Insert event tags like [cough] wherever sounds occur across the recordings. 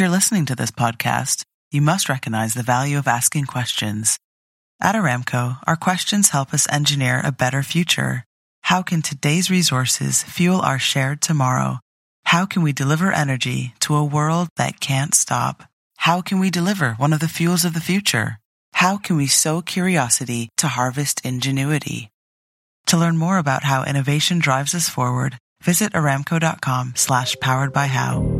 If you're listening to this podcast, you must recognize the value of asking questions. At Aramco, our questions help us engineer a better future. How can today's resources fuel our shared tomorrow? How can we deliver energy to a world that can't stop? How can we deliver one of the fuels of the future? How can we sow curiosity to harvest ingenuity? To learn more about how innovation drives us forward, visit aramco.com slash powered by how.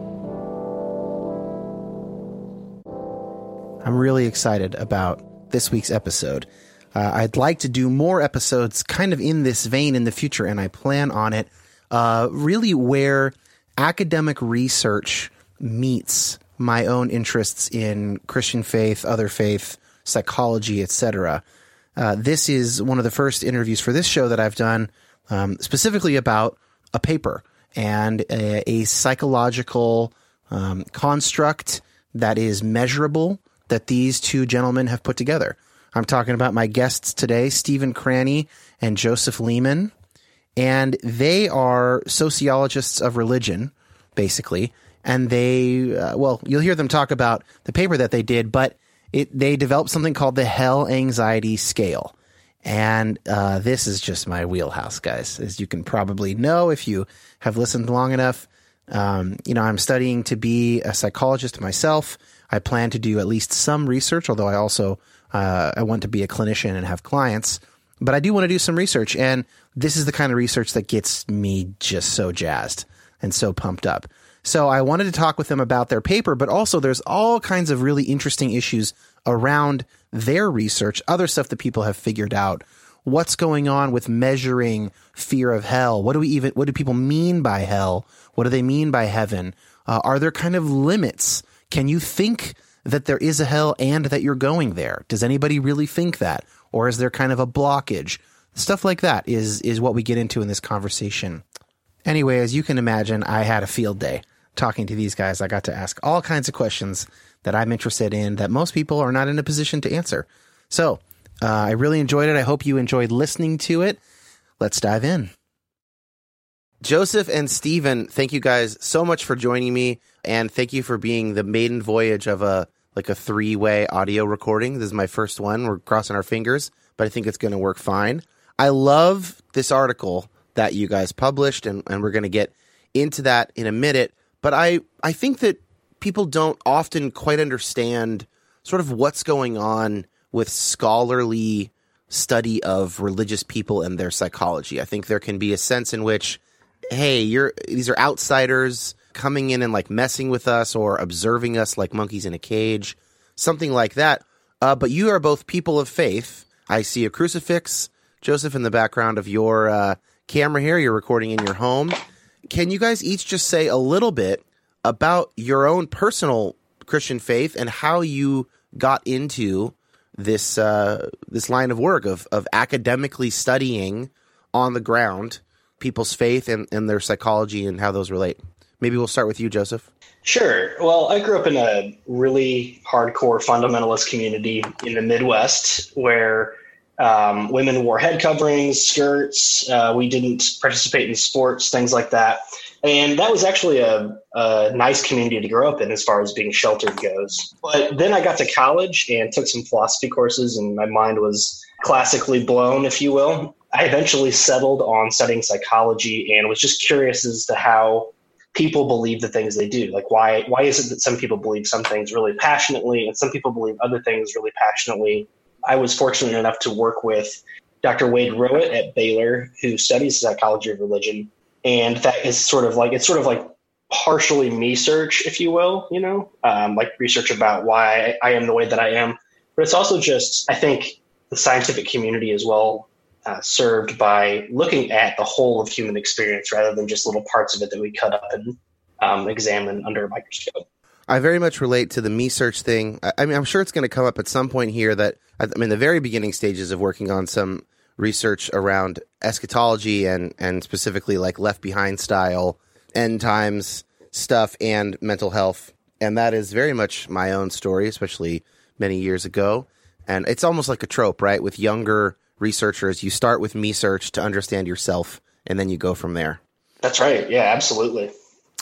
I'm really excited about this week's episode. Uh, I'd like to do more episodes kind of in this vein in the future, and I plan on it uh, really where academic research meets my own interests in Christian faith, other faith, psychology, etc. Uh, this is one of the first interviews for this show that I've done um, specifically about a paper and a, a psychological um, construct that is measurable that these two gentlemen have put together. I'm talking about my guests today, Stephen Cranney and Joseph Lehman. And they are sociologists of religion, basically. And they, uh, well, you'll hear them talk about the paper that they did, but it, they developed something called the Hell Anxiety Scale. And uh, this is just my wheelhouse, guys, as you can probably know if you have listened long enough. Um, you know, I'm studying to be a psychologist myself. I plan to do at least some research, although I also uh, I want to be a clinician and have clients. But I do want to do some research, and this is the kind of research that gets me just so jazzed and so pumped up. So I wanted to talk with them about their paper, but also there's all kinds of really interesting issues around their research, other stuff that people have figured out. What's going on with measuring fear of hell? What do we even? What do people mean by hell? What do they mean by heaven? Uh, are there kind of limits can you think that there is a hell and that you're going there? Does anybody really think that? Or is there kind of a blockage? Stuff like that is is what we get into in this conversation. Anyway, as you can imagine, I had a field day talking to these guys. I got to ask all kinds of questions that I'm interested in that most people are not in a position to answer. So, uh, I really enjoyed it. I hope you enjoyed listening to it. Let's dive in. Joseph and Stephen, thank you guys so much for joining me, and thank you for being the maiden voyage of a like a three way audio recording. This is my first one. We're crossing our fingers, but I think it's going to work fine. I love this article that you guys published, and, and we're going to get into that in a minute. But I, I think that people don't often quite understand sort of what's going on with scholarly study of religious people and their psychology. I think there can be a sense in which, hey, you're these are outsiders coming in and like messing with us or observing us like monkeys in a cage, something like that. Uh, but you are both people of faith. I see a crucifix, Joseph, in the background of your uh, camera here. You're recording in your home. Can you guys each just say a little bit about your own personal Christian faith and how you got into this uh, this line of work of of academically studying on the ground people's faith and, and their psychology and how those relate. Maybe we'll start with you, Joseph. Sure. Well, I grew up in a really hardcore fundamentalist community in the Midwest where um, women wore head coverings, skirts. Uh, we didn't participate in sports, things like that. And that was actually a, a, nice community to grow up in as far as being sheltered goes. But then I got to college and took some philosophy courses, and my mind was classically blown, if you will. I eventually settled on studying psychology and was just curious as to how people believe the things they do. Like why why is it that some people believe some things really passionately and some people believe other things really passionately? I was fortunate enough to work with Dr. Wade Rowatt at Baylor, who studies psychology of religion and that is sort of like it's sort of like partially me search, if you will, you know, um, like research about why I am the way that I am. But it's also just, I think, the scientific community as well uh, served by looking at the whole of human experience rather than just little parts of it that we cut up and um, examine under a microscope. I very much relate to the me search thing. I, I mean, I'm sure it's going to come up at some point here that I'm in the very beginning stages of working on some research around eschatology and and specifically like left behind style end times stuff and mental health and that is very much my own story especially many years ago and it's almost like a trope right with younger researchers you start with me search to understand yourself and then you go from there that's right yeah absolutely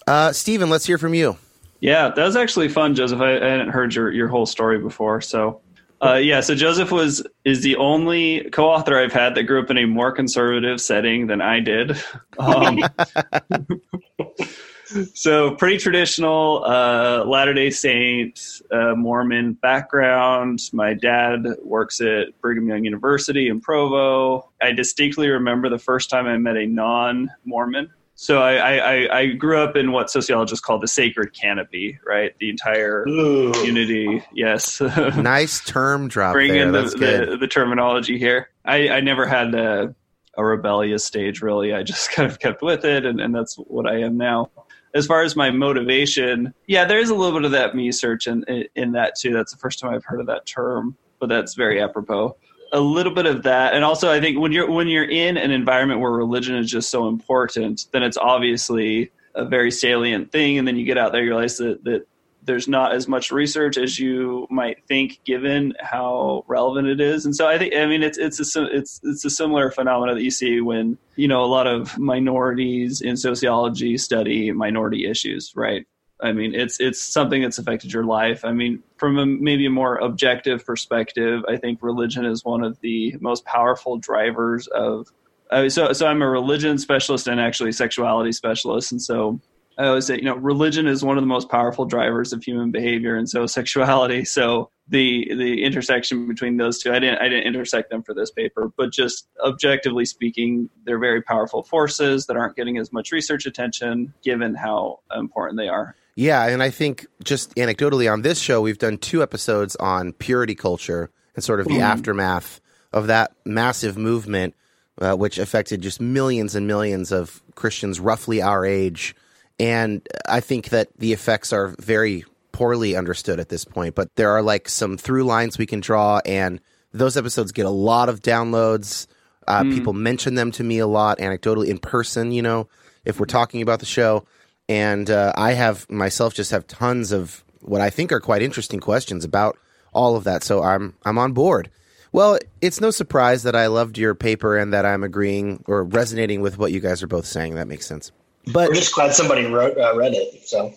uh, Stephen, let's hear from you. Yeah, that was actually fun, Joseph. I, I hadn't heard your, your whole story before, so uh, yeah, so Joseph was is the only co-author I've had that grew up in a more conservative setting than I did. [laughs] Um, [laughs] so pretty traditional uh, Latter Day Saint uh, Mormon background. My dad works at Brigham Young University in Provo. I distinctly remember the first time I met a non-Mormon so I, I, I, grew up in what sociologists call the sacred canopy, right? The entire Ooh. unity. Yes. [laughs] nice term drop. Bring there. in the, the, the, terminology here. I, I never had a, a, rebellious stage, really. I just [laughs] kind of kept with it, and, and that's what I am now. As far as my motivation, yeah, there is a little bit of that me search in, in, in that too. That's the first time I've heard of that term, but that's very apropos a little bit of that and also i think when you're when you're in an environment where religion is just so important then it's obviously a very salient thing and then you get out there you realize that, that there's not as much research as you might think given how relevant it is and so i think i mean it's it's a it's it's a similar phenomenon that you see when you know a lot of minorities in sociology study minority issues right I mean, it's it's something that's affected your life. I mean, from a, maybe a more objective perspective, I think religion is one of the most powerful drivers of. Uh, so, so I'm a religion specialist and actually sexuality specialist, and so I always say, you know, religion is one of the most powerful drivers of human behavior, and so [laughs] sexuality. So the the intersection between those two, I didn't I didn't intersect them for this paper, but just objectively speaking, they're very powerful forces that aren't getting as much research attention, given how important they are. Yeah, and I think just anecdotally on this show, we've done two episodes on purity culture and sort of the mm. aftermath of that massive movement, uh, which affected just millions and millions of Christians roughly our age. And I think that the effects are very poorly understood at this point, but there are like some through lines we can draw, and those episodes get a lot of downloads. Uh, mm. People mention them to me a lot anecdotally in person, you know, if we're talking about the show and uh, I have myself just have tons of what I think are quite interesting questions about all of that. So I'm I'm on board. Well, it's no surprise that I loved your paper and that I'm agreeing or resonating with what you guys are both saying. That makes sense. But we're just glad somebody wrote uh, read it. So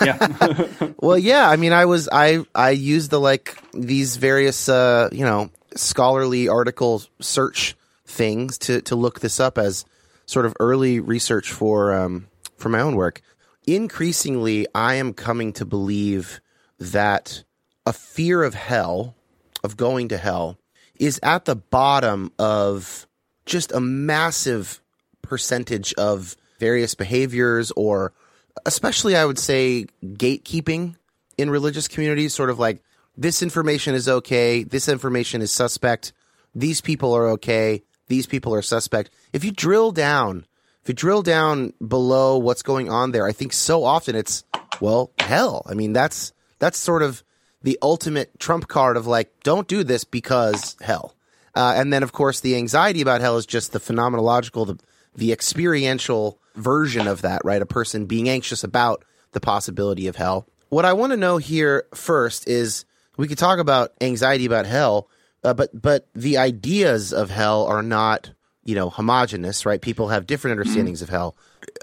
Yeah. [laughs] [laughs] Well, yeah. I mean, I was I I used the like these various uh, you know scholarly article search things to to look this up as sort of early research for um, for my own work. Increasingly, I am coming to believe that a fear of hell, of going to hell, is at the bottom of just a massive percentage of various behaviors or especially I would say gatekeeping in religious communities, sort of like this information is okay, this information is suspect, these people are okay, these people are suspect. If you drill down, if you drill down below what's going on there, I think so often it's well, hell. I mean, that's that's sort of the ultimate trump card of like, don't do this because hell. Uh, and then, of course, the anxiety about hell is just the phenomenological, the, the experiential version of that, right? A person being anxious about the possibility of hell. What I want to know here first is we could talk about anxiety about hell, uh, but but the ideas of hell are not you know homogenous, right? People have different understandings of hell.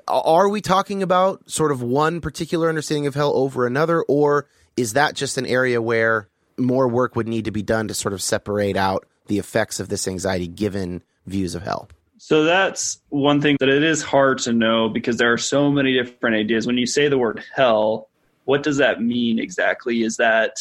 Are we talking about sort of one particular understanding of hell over another, or is that just an area where more work would need to be done to sort of separate out the effects of this anxiety given views of hell? So that's one thing that it is hard to know because there are so many different ideas. When you say the word hell, what does that mean exactly? Is that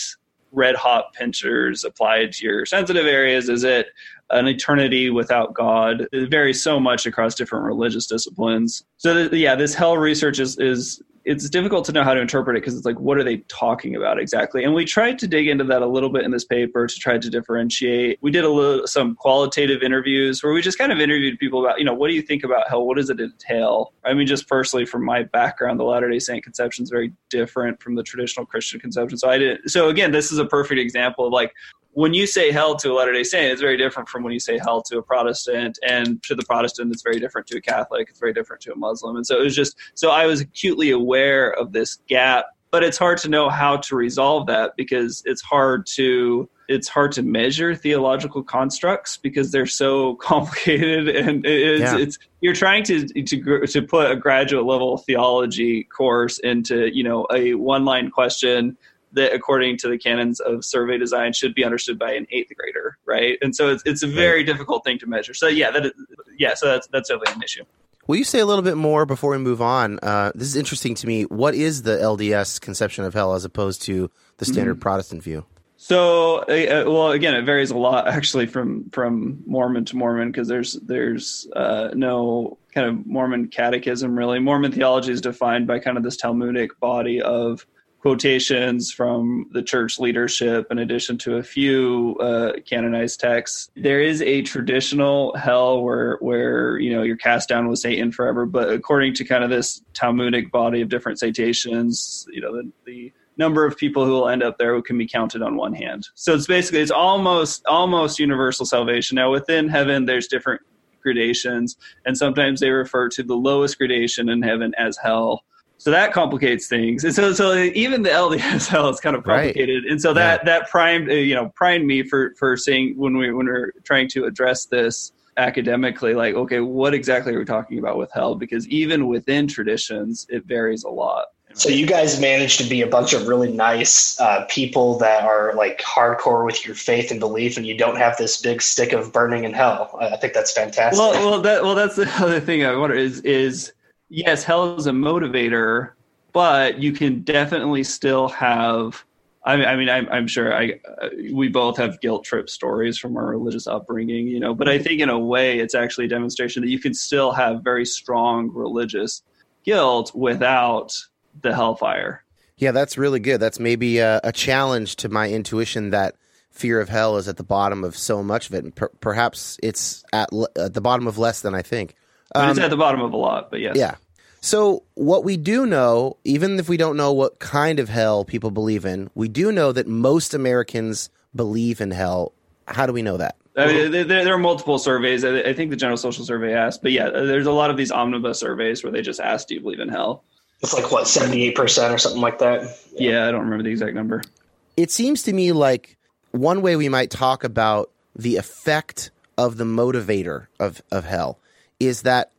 red hot pinchers applied to your sensitive areas? Is it an eternity without God? It varies so much across different religious disciplines. So yeah, this hell research is is it's difficult to know how to interpret it because it's like what are they talking about exactly? And we tried to dig into that a little bit in this paper to try to differentiate. We did a little some qualitative interviews where we just kind of interviewed people about you know what do you think about hell? What does it entail? I mean just personally from my background the latter day saint conception is very different from the traditional christian conception. So i did so again this is a perfect example of like when you say hell to a Latter day Saint, it's very different from when you say hell to a Protestant, and to the Protestant, it's very different to a Catholic, it's very different to a Muslim. And so it was just, so I was acutely aware of this gap, but it's hard to know how to resolve that because it's hard to, it's hard to measure theological constructs because they're so [laughs] complicated and it's, yeah. it's you're trying to, to to put a graduate level theology course into you know a one line question that according to the canons of survey design should be understood by an eighth grader right? And so it's, it's a very difficult thing to measure. So yeah that is, yeah so that's that's definitely an issue will you say a little bit more before we move on uh, this is interesting to me what is the lds conception of hell as opposed to the standard mm-hmm. protestant view so, uh, well, again, it varies a lot [laughs] actually from from Mormon to Mormon because there's there's uh, no kind of Mormon catechism really. Mormon theology is defined by kind of this Talmudic body of quotations from the church leadership, in addition to a few uh, canonized texts. There is a traditional hell where where you know you're cast down with Satan forever, but according to kind of this Talmudic body of different citations, you know the, the number of people who will end up there who can be counted on one hand. So it's basically it's almost almost universal salvation. Now within heaven, there's different gradations, and sometimes they refer to the lowest gradation in heaven as hell so that complicates things and so so even the lds hell is kind of complicated right. and so that yeah. that primed uh, you know primed me for for saying when we when we're trying to address this academically like okay what exactly are we talking about with hell because even within traditions it varies a lot so you guys managed to be a bunch of really nice uh, people that are like hardcore with your faith and belief, and you don't have this big stick of burning in hell. I think that's fantastic. Well, well, that, well, that's the other thing I wonder is is yes, hell is a motivator, but you can definitely still have. I mean, I mean, I'm, I'm sure I we both have guilt trip stories from our religious upbringing, you know. But I think in a way, it's actually a demonstration that you can still have very strong religious guilt without the hellfire. Yeah, that's really good. That's maybe a, a challenge to my intuition that fear of hell is at the bottom of so much of it. And per- perhaps it's at, l- at the bottom of less than I think. Um, it's at the bottom of a lot, but yes. Yeah. So what we do know, even if we don't know what kind of hell people believe in, we do know that most Americans believe in hell. How do we know that? I mean, there, there, are multiple surveys. I think the General Social Survey asked, but yeah, there's a lot of these omnibus surveys where they just ask, "Do you believe in hell?" It's like what seventy eight percent or something like that. Yeah. yeah, I don't remember the exact number. It seems to me like one way we might talk about the effect of the motivator of of hell is that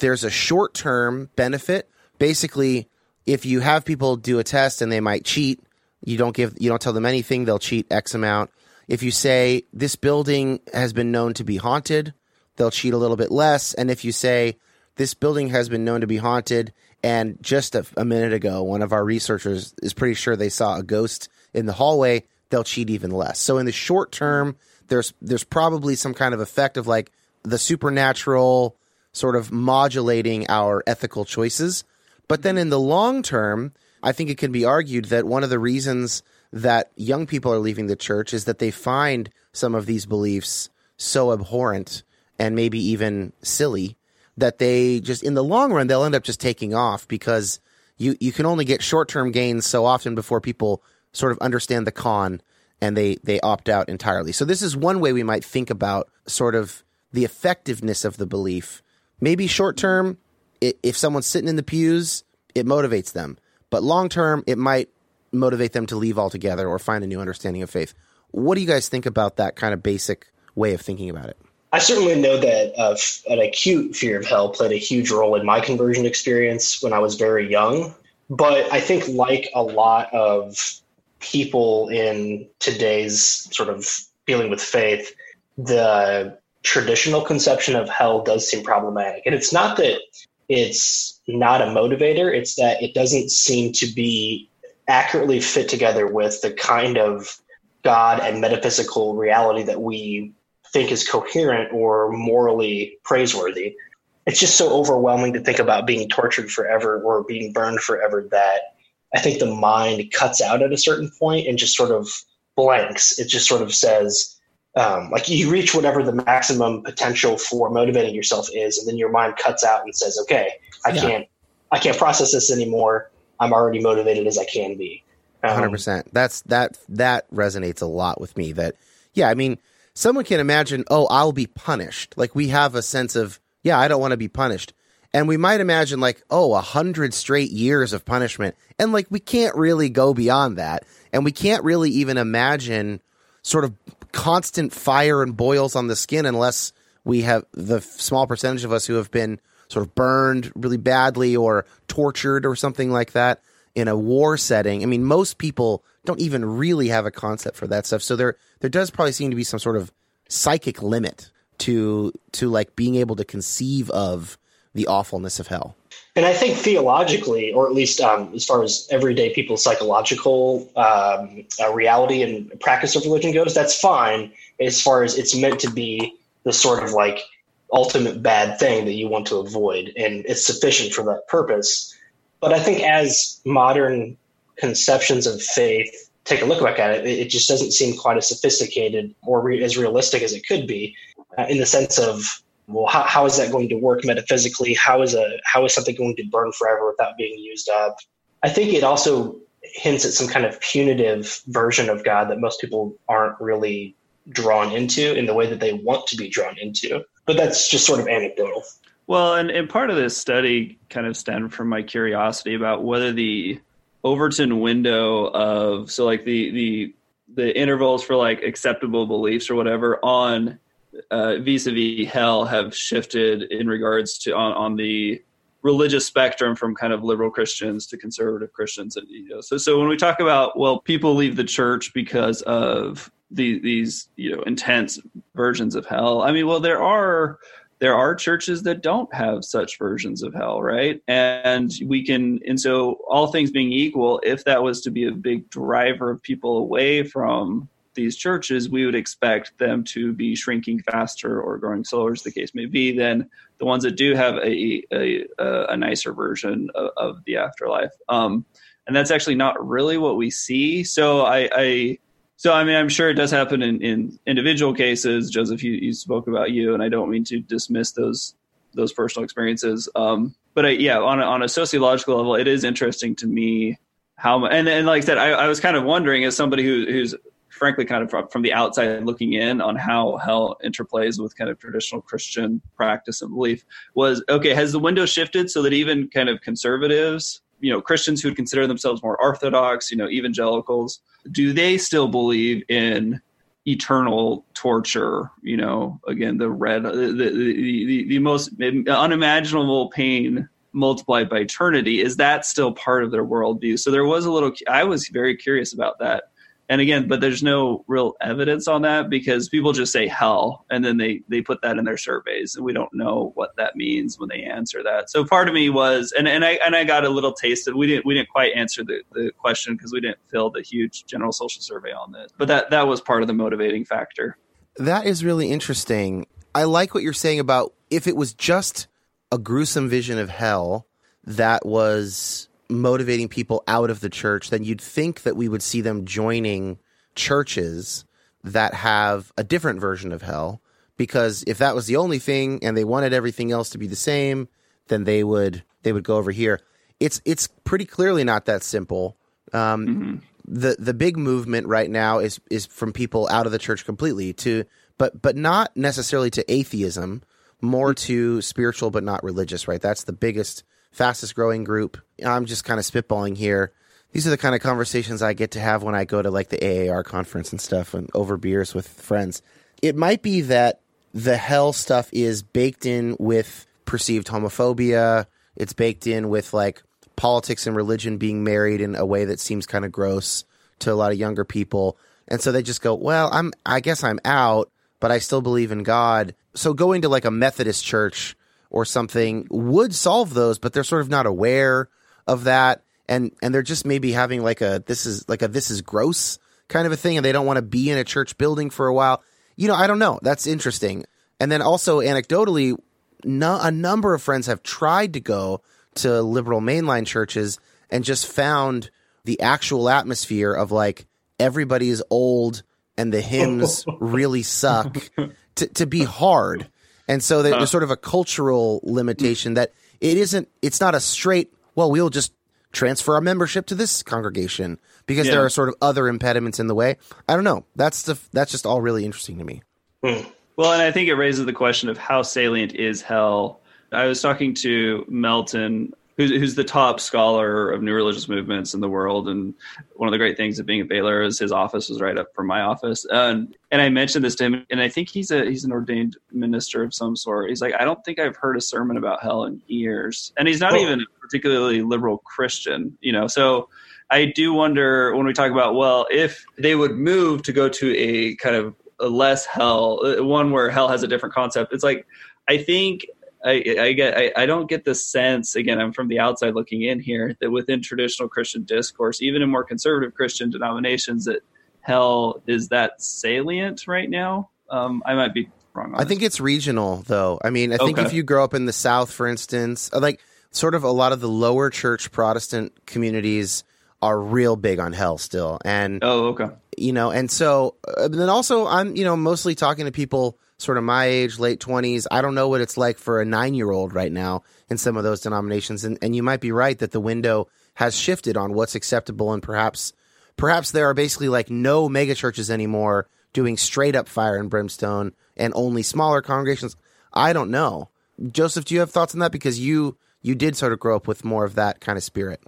there's a short term benefit. Basically, if you have people do a test and they might cheat, you don't give you don't tell them anything, they'll cheat X amount. If you say this building has been known to be haunted, they'll cheat a little bit less. And if you say this building has been known to be haunted, and just a, a minute ago, one of our researchers is pretty sure they saw a ghost in the hallway, they'll cheat even less. So in the short term, there's there's probably some kind of effect of like the supernatural sort of modulating our ethical choices. But then in the long term, I think it can be argued that one of the reasons that young people are leaving the church is that they find some of these beliefs so abhorrent and maybe even silly that they just in the long run they'll end up just taking off because you you can only get short-term gains so often before people sort of understand the con and they they opt out entirely. So this is one way we might think about sort of the effectiveness of the belief. Maybe short term if someone's sitting in the pews, it motivates them. But long term it might motivate them to leave altogether or find a new understanding of faith. What do you guys think about that kind of basic way of thinking about it? I certainly know that uh, an acute fear of hell played a huge role in my conversion experience when I was very young. But I think, like a lot of people in today's sort of dealing with faith, the traditional conception of hell does seem problematic. And it's not that it's not a motivator, it's that it doesn't seem to be accurately fit together with the kind of God and metaphysical reality that we think is coherent or morally praiseworthy. It's just so overwhelming to think about being tortured forever or being burned forever that I think the mind cuts out at a certain point and just sort of blanks. It just sort of says, um, like you reach whatever the maximum potential for motivating yourself is, and then your mind cuts out and says, "Okay, I yeah. can't, I can't process this anymore. I'm already motivated as I can be." Hundred um, percent. That's that that resonates a lot with me. That yeah, I mean, someone can imagine, oh, I'll be punished. Like we have a sense of, yeah, I don't want to be punished. And we might imagine like, oh, a hundred straight years of punishment. And like we can't really go beyond that. And we can't really even imagine sort of constant fire and boils on the skin unless we have the small percentage of us who have been sort of burned really badly or tortured or something like that in a war setting. I mean, most people don't even really have a concept for that stuff. So there there does probably seem to be some sort of psychic limit to to like being able to conceive of the awfulness of hell. And I think theologically, or at least um, as far as everyday people's psychological um, uh, reality and practice of religion goes, that's fine as far as it's meant to be the sort of like ultimate bad thing that you want to avoid, and it's sufficient for that purpose. But I think as modern conceptions of faith take a look back at it, it just doesn't seem quite as sophisticated or re- as realistic as it could be, uh, in the sense of well, how, how is that going to work metaphysically? How is a how is something going to burn forever without being used up? I think it also hints at some kind of punitive version of God that most people aren't really drawn into in the way that they want to be drawn into. But that's just sort of anecdotal. Well, and, and part of this study kind of stemmed from my curiosity about whether the Overton window of so like the the the intervals for like acceptable beliefs or whatever on Uh, vis-a-vis hell have shifted in regards to on, on the religious spectrum from kind of liberal Christians to conservative Christians. And you know, so so when we talk about well, people leave the church because of the, these you know intense versions of hell. I mean, well, there are there are churches that don't have such versions of hell, right? And we can, and so all things being equal, if that was to be a big driver of people away from these churches, we would expect them to be shrinking faster or growing slower, as the case may be, than the ones that do have a a, a nicer version of, of the afterlife. Um, and that's actually not really what we see. So I, I so I mean, I'm sure it does happen in, in individual cases. Joseph, you, you spoke about you, and I don't mean to dismiss those those personal experiences. Um, but I, yeah, on a, on a sociological level, it is interesting to me how and and like I said, I, I was kind of wondering as somebody who, who's frankly kind of from, the outside looking in on how hell interplays with kind of traditional Christian practice and belief was okay. Has the window shifted so that even kind of conservatives, you know, Christians who would consider themselves more orthodox, you know, evangelicals, do they still believe in eternal torture you know again the red the the, the, the most unimaginable pain multiplied by eternity. Is that still part of their worldview? So there was a little. I was very curious about that and again but there's no real evidence on that because people just say hell and then they they put that in their surveys. And we don't know what that means when they answer that. So part of me was and, and i and i got a little taste of we didn't we didn't quite answer the, the question because we didn't fill the huge general social survey on this but that that was part of the motivating factor. That is really interesting. I like what you're saying about if it was just a gruesome vision of hell that was motivating people out of the church, then you'd think that we would see them joining churches that have a different version of hell. Because if that was the only thing and they wanted everything else to be the same, then they would they would go over here. It's it's pretty clearly not that simple. Um, mm-hmm. The the big movement right now is is from people out of the church completely to but but not necessarily to atheism, more mm-hmm. to spiritual but not religious. Right, that's the biggest fastest growing group. I'm just kind of spitballing here. These are the kind of conversations I get to have when I go to like the AAR conference and stuff and over beers with friends. It might be that the hell stuff is baked in with perceived homophobia. It's baked in with like politics and religion being married in a way that seems kind of gross to a lot of younger people. And so they just go, "Well, I'm I guess I'm out, but I still believe in God." So going to like a Methodist church or something would solve those, but they're sort of not aware of that. And, and they're just maybe having like a, this is like a, this is gross kind of a thing. And they don't want to be in a church building for a while. You know, I don't know. That's interesting. And then also anecdotally, no, a number of friends have tried to go to liberal mainline churches and just found the actual atmosphere of like everybody is old and the hymns [laughs] really suck to, to be hard and so there's huh. sort of a cultural limitation that it isn't, it's not a straight, well, we'll just transfer our membership to this congregation because yeah. there are sort of other impediments in the way. I don't know. That's the, that's just all really interesting to me. Hmm. Well, and I think it raises the question of how salient is hell. I was talking to Melton who's, who's the top scholar of new religious movements in the world. And one of the great things of being at Baylor is his office was right up from my office. And, and I mentioned this to him, and I think he's a he's an ordained minister of some sort. He's like, I don't think I've heard a sermon about hell in years, and he's not even a particularly liberal Christian, you know. So I do wonder when we talk about well, if they would move to go to a kind of a less hell, uh, one where hell has a different concept. It's like I think I, I get I, I, don't get the sense again I'm from the outside looking in here that within traditional Christian discourse, even in more conservative Christian denominations, that hell is that salient right now. Um, I might be wrong. I think it's regional though. I mean, I think okay. if you grow up in the South, for instance, uh, like sort of a lot of the lower church Protestant communities are real big on hell still, and oh okay, you know, and so uh, then also I'm you know mostly talking to people sort of my age, late 20s. I don't know what it's like for a nine year old right now in some of those denominations. And, and you might be right that the window has shifted on what's acceptable. And perhaps, perhaps there are basically like no megachurches anymore doing straight up fire and brimstone and only smaller congregations. I don't know. Joseph, do you have thoughts on that? Because you, you did sort of grow up with more of that kind of spirit.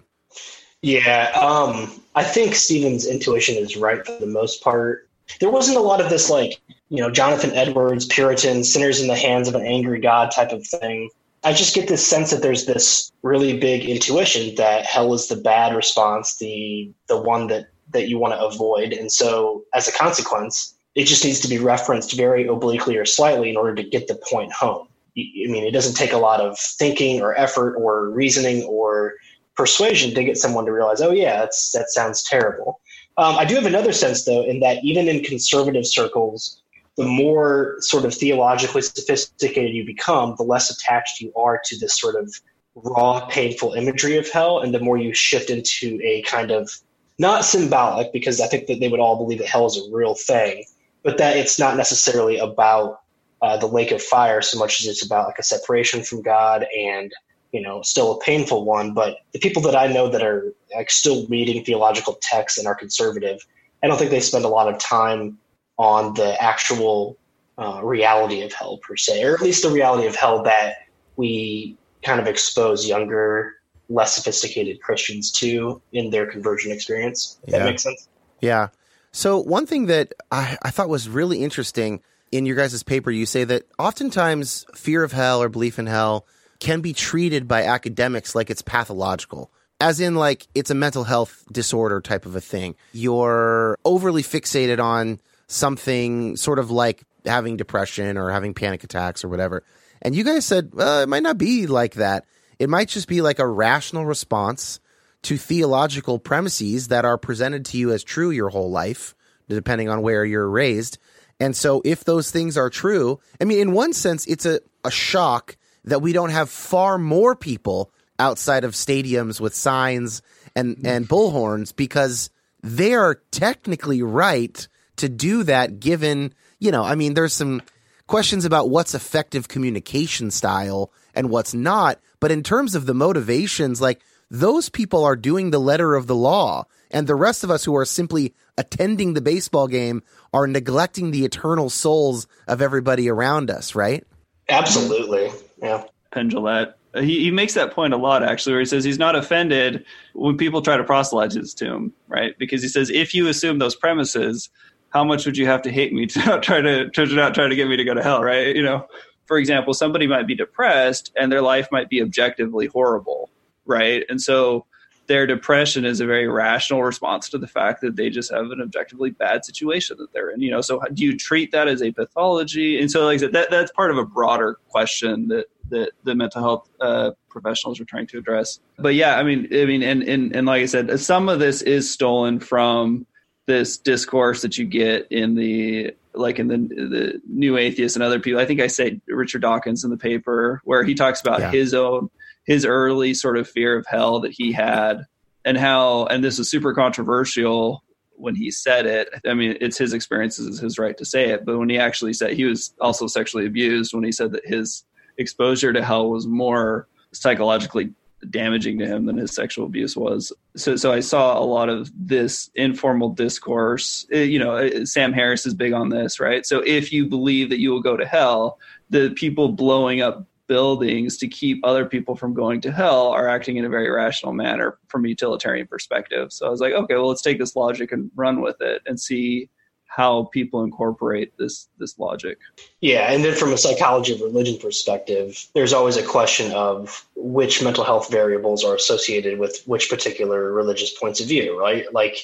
Yeah, um, I think Stephen's intuition is right for the most part. There wasn't a lot of this like you know, Jonathan Edwards, Puritan, sinners in the hands of an angry God type of thing. I just get this sense that there's this really big intuition that hell is the bad response, the the one that that you want to avoid, and so as a consequence, it just needs to be referenced very obliquely or slightly in order to get the point home. I mean, it doesn't take a lot of thinking or effort or reasoning or persuasion to get someone to realize, oh yeah, that's that sounds terrible. Um, I do have another sense though, in that even in conservative circles, the more sort of theologically sophisticated you become, the less attached you are to this sort of raw, painful imagery of hell, and the more you shift into a kind of not symbolic, because I think that they would all believe that hell is a real thing, but that it's not necessarily about uh, the lake of fire so much as it's about like a separation from God and you know still a painful one. But the people that I know that are like still reading theological texts and are conservative, I don't think they spend a lot of time on the actual uh, reality of hell per se, or at least the reality of hell that we kind of expose younger, less sophisticated Christians to in their conversion experience. If yeah. that makes sense. Yeah. So one thing that I, I thought was really interesting in your guys' paper, you say that oftentimes fear of hell or belief in hell can be treated by academics like it's pathological. As in, like, it's a mental health disorder type of a thing. You're overly fixated on something sort of like having depression or having panic attacks or whatever. And you guys said, it might not be like that. It might just be like a rational response to theological premises that are presented to you as true your whole life, depending on where you're raised. And so if those things are true, I mean, in one sense, it's a, a shock that we don't have far more people outside of stadiums with signs and, and bullhorns because they are technically right to do that given, you know, I mean, there's some questions about what's effective communication style and what's not. But in terms of the motivations, like those people are doing the letter of the law. And the rest of us who are simply attending the baseball game are neglecting the eternal souls of everybody around us, right? Absolutely. Yeah. Penn Jillette. He, he makes that point a lot, actually, where he says he's not offended when people try to proselytize to him, right? Because he says, if you assume those premises, how much would you have to hate me to not [laughs] try to, to not try to get me to go to hell, right? You know, for example, somebody might be depressed and their life might be objectively horrible, right? And so their depression is a very rational response to the fact that they just have an objectively bad situation that they're in. You know, so do you treat that as a pathology? And so, like I said, that that's part of a broader question that that the mental health uh, professionals are trying to address. But yeah, I mean, I mean, and and and like I said, some of this is stolen from this discourse that you get in the like in the the new atheists and other people. I think I say Richard Dawkins in the paper where he talks about yeah. his own his early sort of fear of hell that he had and how and this is super controversial when he said it i mean it's his experiences it's his right to say it but when he actually said he was also sexually abused when he said that his exposure to hell was more psychologically damaging to him than his sexual abuse was. So so i saw a lot of this informal discourse. Eh, you know eh, sam harris is big on this right? So if you believe that you will go to hell the people blowing up buildings to keep other people from going to hell are acting in a very rational manner from a utilitarian perspective. So I was like, okay, well, let's take this logic and run with it and see how people incorporate this this logic. Yeah, and then from a psychology of religion perspective, there's always a question of which mental health variables are associated with which particular religious points of view, right? Like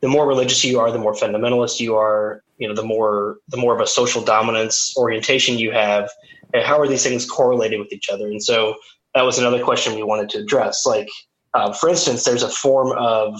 the more religious you are, the more fundamentalist you are, you know, the more the more of a social dominance orientation you have, how are these things correlated with each other? And so that was another question we wanted to address. Like, uh, for instance, there's a form of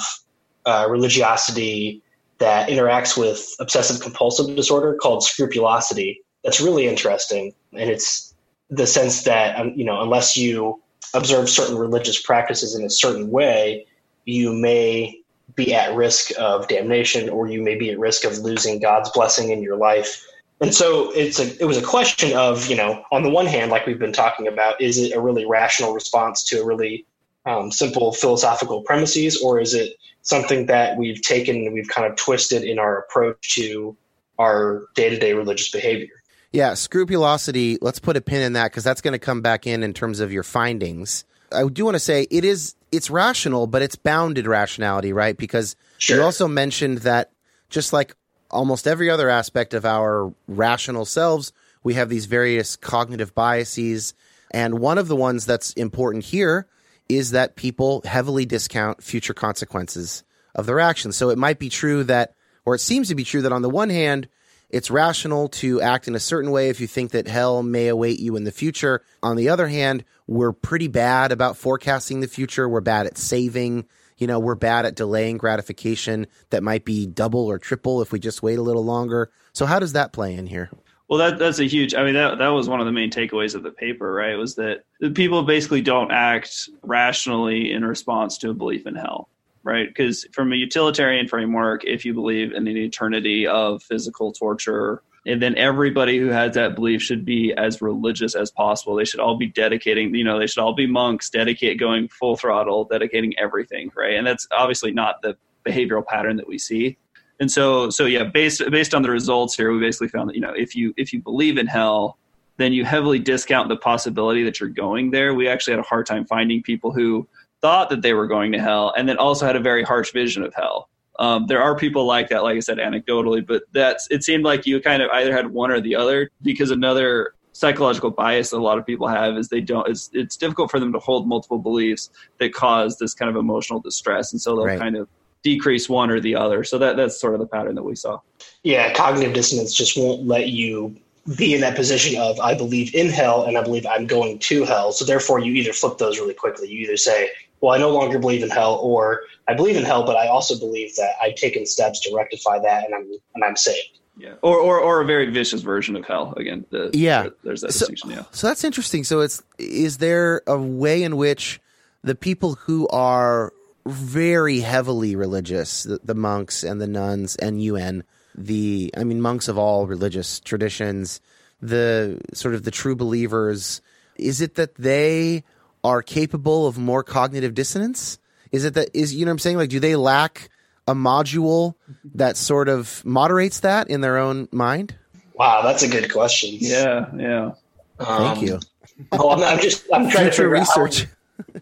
uh, religiosity that interacts with obsessive compulsive disorder called scrupulosity. That's really interesting, and it's the sense that um, you know unless you observe certain religious practices in a certain way, you may be at risk of damnation, or you may be at risk of losing God's blessing in your life and so it's a it was a question of you know on the one hand like we've been talking about is it a really rational response to a really um, simple philosophical premises or is it something that we've taken and we've kind of twisted in our approach to our day-to-day religious behavior yeah scrupulosity let's put a pin in that because that's going to come back in in terms of your findings i do want to say it is it's rational but it's bounded rationality right because sure. you also mentioned that just like almost every other aspect of our rational selves, we have these various cognitive biases. And one of the ones that's important here is that people heavily discount future consequences of their actions. So it might be true that, or it seems to be true that on the one hand, it's rational to act in a certain way if you think that hell may await you in the future. On the other hand, we're pretty bad about forecasting the future. We're bad at saving you know, we're bad at delaying gratification that might be double or triple if we just wait a little longer. So how does that play in here? Well, that that's a huge. I mean, that that was one of the main takeaways of the paper, right? Was that people basically don't act rationally in response to a belief in hell, right? Because from a utilitarian framework, if you believe in an eternity of physical torture and then everybody who has that belief should be as religious as possible they should all be dedicating you know they should all be monks dedicate going full throttle dedicating everything right and that's obviously not the behavioral pattern that we see and so so yeah based based on the results here we basically found that you know if you if you believe in hell then you heavily discount the possibility that you're going there. We actually had a hard time finding people who thought that they were going to hell and then also had a very harsh vision of hell. Um, there are people like that, like I said, anecdotally, but that's it seemed like you kind of either had one or the other because another psychological bias that a lot of people have is they don't it's, it's difficult for them to hold multiple beliefs that cause this kind of emotional distress. And so they'll Right. kind of decrease one or the other so that that's sort of the pattern that we saw Yeah, cognitive dissonance just won't let you be in that position of I believe in hell and I believe I'm going to hell. So therefore, you either flip those really quickly. You either say, "Well, I no longer believe in hell," or "I believe in hell, but I also believe that I've taken steps to rectify that and I'm and I'm saved." yeah or or, or a very vicious version of hell again the, Yeah. there- there's that So- distinction yeah So that's interesting. So it's is there a way in which the people who are very heavily religious, the, the monks and the nuns and UN, the I mean monks of all religious traditions, the sort of the true believers, is it that they are capable of more cognitive dissonance? Is it that is you know what I'm saying like do they lack a module that sort of moderates that in their own mind? Wow, that's a good question. yeah yeah Um, Thank you. [laughs] Oh, I'm, I'm just I'm trying to Future figure out how- research.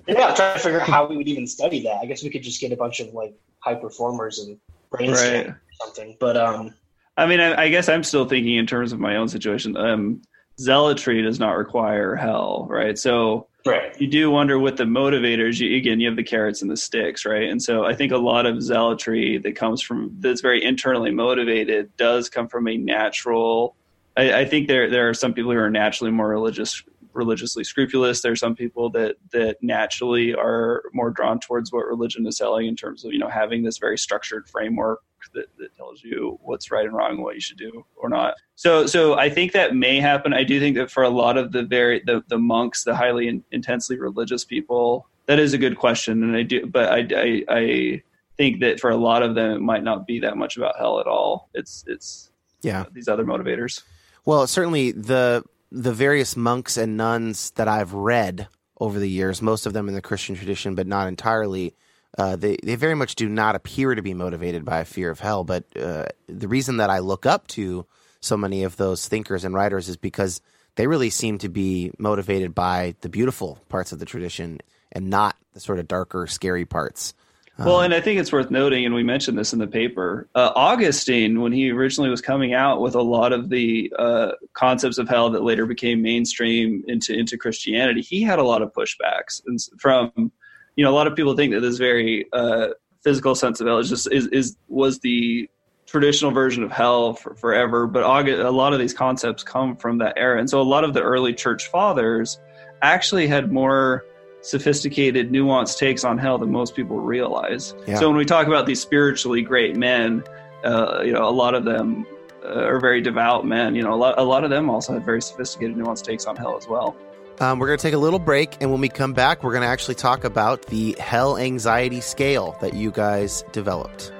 Yeah, I'm trying to figure out how we would even study that. I guess we could just get a bunch of like high performers and brainstorm Right. or something. But um, I mean, I, I guess I'm still thinking in terms of my own situation. Um, zealotry does not require hell, right? So right. you do wonder what the motivators. You, again, you have the carrots and the sticks, right? And so I think a lot of zealotry that comes from that's very internally motivated does come from a natural. I, I think there there are some people who are naturally more religious religiously scrupulous. There are some people that that naturally are more drawn towards what religion is selling in terms of you know having this very structured framework that, that tells you what's right and wrong, and what you should do or not. So so I think that may happen. I do think that for a lot of the very the, the monks, the highly in, intensely religious people, that is a good question, and I do. But I, I I think that for a lot of them, it might not be that much about hell at all. It's it's Yeah. these other motivators. Well, certainly the the various monks and nuns that I've read over the years, most of them in the Christian tradition, but not entirely, uh, they they very much do not appear to be motivated by a fear of hell. But uh, the reason that I look up to so many of those thinkers and writers is because they really seem to be motivated by the beautiful parts of the tradition and not the sort of darker, scary parts. Well, and I think it's worth noting, and we mentioned this in the paper. Uh, Augustine, when he originally was coming out with a lot of the uh, concepts of hell that later became mainstream into into Christianity, he had a lot of pushbacks and from you know a lot of people think that this very uh, physical sense of hell is just is, is was the traditional version of hell for forever. But August, a lot of these concepts come from that era, and so a lot of the early church fathers actually had more sophisticated, nuanced takes on hell than most people realize. Yeah. So when we talk about these spiritually great men, uh, you know, a lot of them uh, are very devout men. You know, a lot, a lot of them also have very sophisticated, nuanced takes on hell as well. Um, we're going to take a little break, and when we come back, we're going to actually talk about the hell anxiety scale that you guys developed.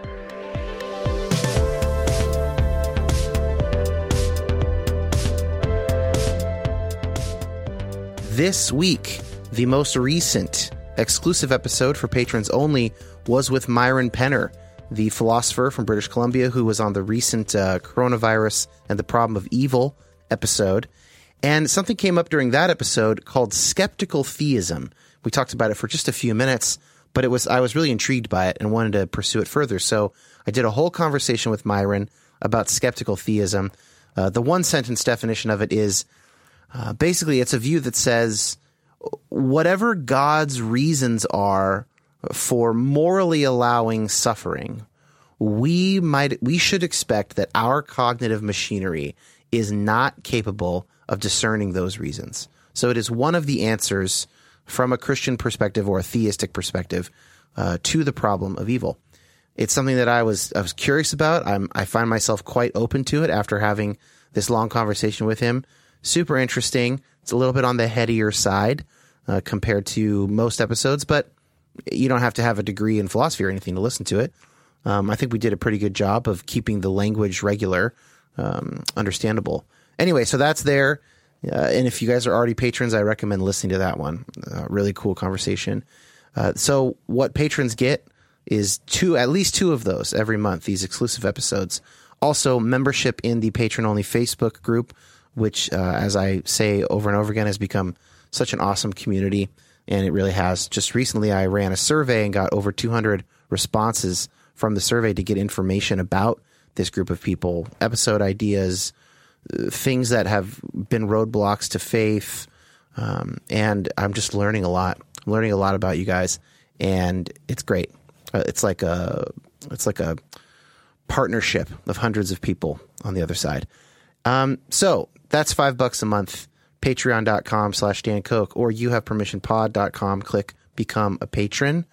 This week, the most recent exclusive episode for patrons only was with Myron Penner, the philosopher from British Columbia who was on the recent uh, coronavirus and the problem of evil episode. And something came up during that episode called skeptical theism. We talked about it for just a few minutes, but it was I was really intrigued by it and wanted to pursue it further. So I did a whole conversation with Myron about skeptical theism. Uh, the one sentence definition of it is uh, basically it's a view that says whatever God's reasons are for morally allowing suffering, we might we should expect that our cognitive machinery is not capable of discerning those reasons. So it is one of the answers from a Christian perspective or a theistic perspective uh, to the problem of evil. It's something that I was I was curious about. I'm, I find myself quite open to it after having this long conversation with him. Super interesting. It's a little bit on the headier side uh, compared to most episodes, but you don't have to have a degree in philosophy or anything to listen to it. Um, I think we did a pretty good job of keeping the language regular, um, understandable. Anyway, so that's there. Uh, and if you guys are already patrons, I recommend listening to that one. Uh, really cool conversation. Uh, so what patrons get is two, at least two of those every month. These exclusive episodes. Also, membership in the patron only Facebook group, which, uh, as I say over and over again, has become such an awesome community. And it really has. Just recently, I ran a survey and got over 200 responses from the survey to get information about this group of people, episode ideas, things that have been roadblocks to faith. Um, and I'm just learning a lot. I'm learning a lot about you guys, and it's great. Uh, it's like a it's like a partnership of hundreds of people on the other side. Um, so that's five bucks a month. Patreon.com slash Dan Koch or you have permissionpod.com. Click become a patron.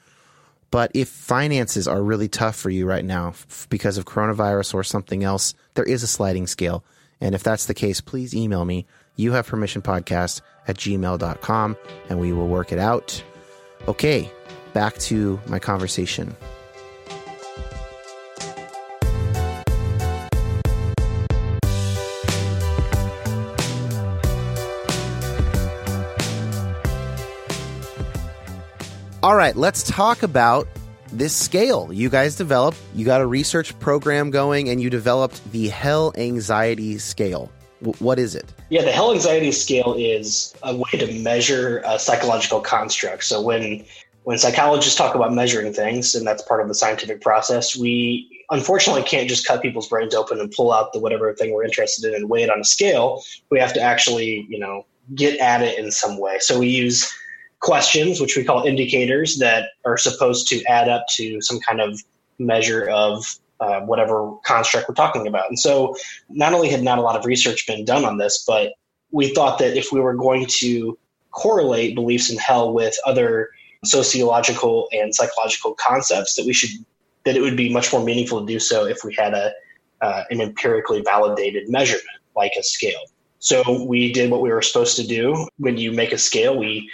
But if finances are really tough for you right now f- because of coronavirus or something else, there is a sliding scale. And if that's the case, please email me. You have permission podcast at gmail.com and we will work it out. Okay, back to my conversation. All right, let's talk about this scale you guys developed. You got a research program going and you developed the hell anxiety scale. W- what is it? Yeah, the hell anxiety scale is a way to measure a psychological construct. So when when psychologists talk about measuring things, and that's part of the scientific process, we unfortunately can't just cut people's brains open and pull out the whatever thing we're interested in and weigh it on a scale. We have to actually, you know, get at it in some way. So we use questions, which we call indicators, that are supposed to add up to some kind of measure of uh, whatever construct we're talking about. And so, not only had not a lot of research been done on this, but we thought that if we were going to correlate beliefs in hell with other sociological and psychological concepts, that we should that it would be much more meaningful to do so if we had a uh, an empirically validated measurement like a scale. So we did what we were supposed to do. When you make a scale, we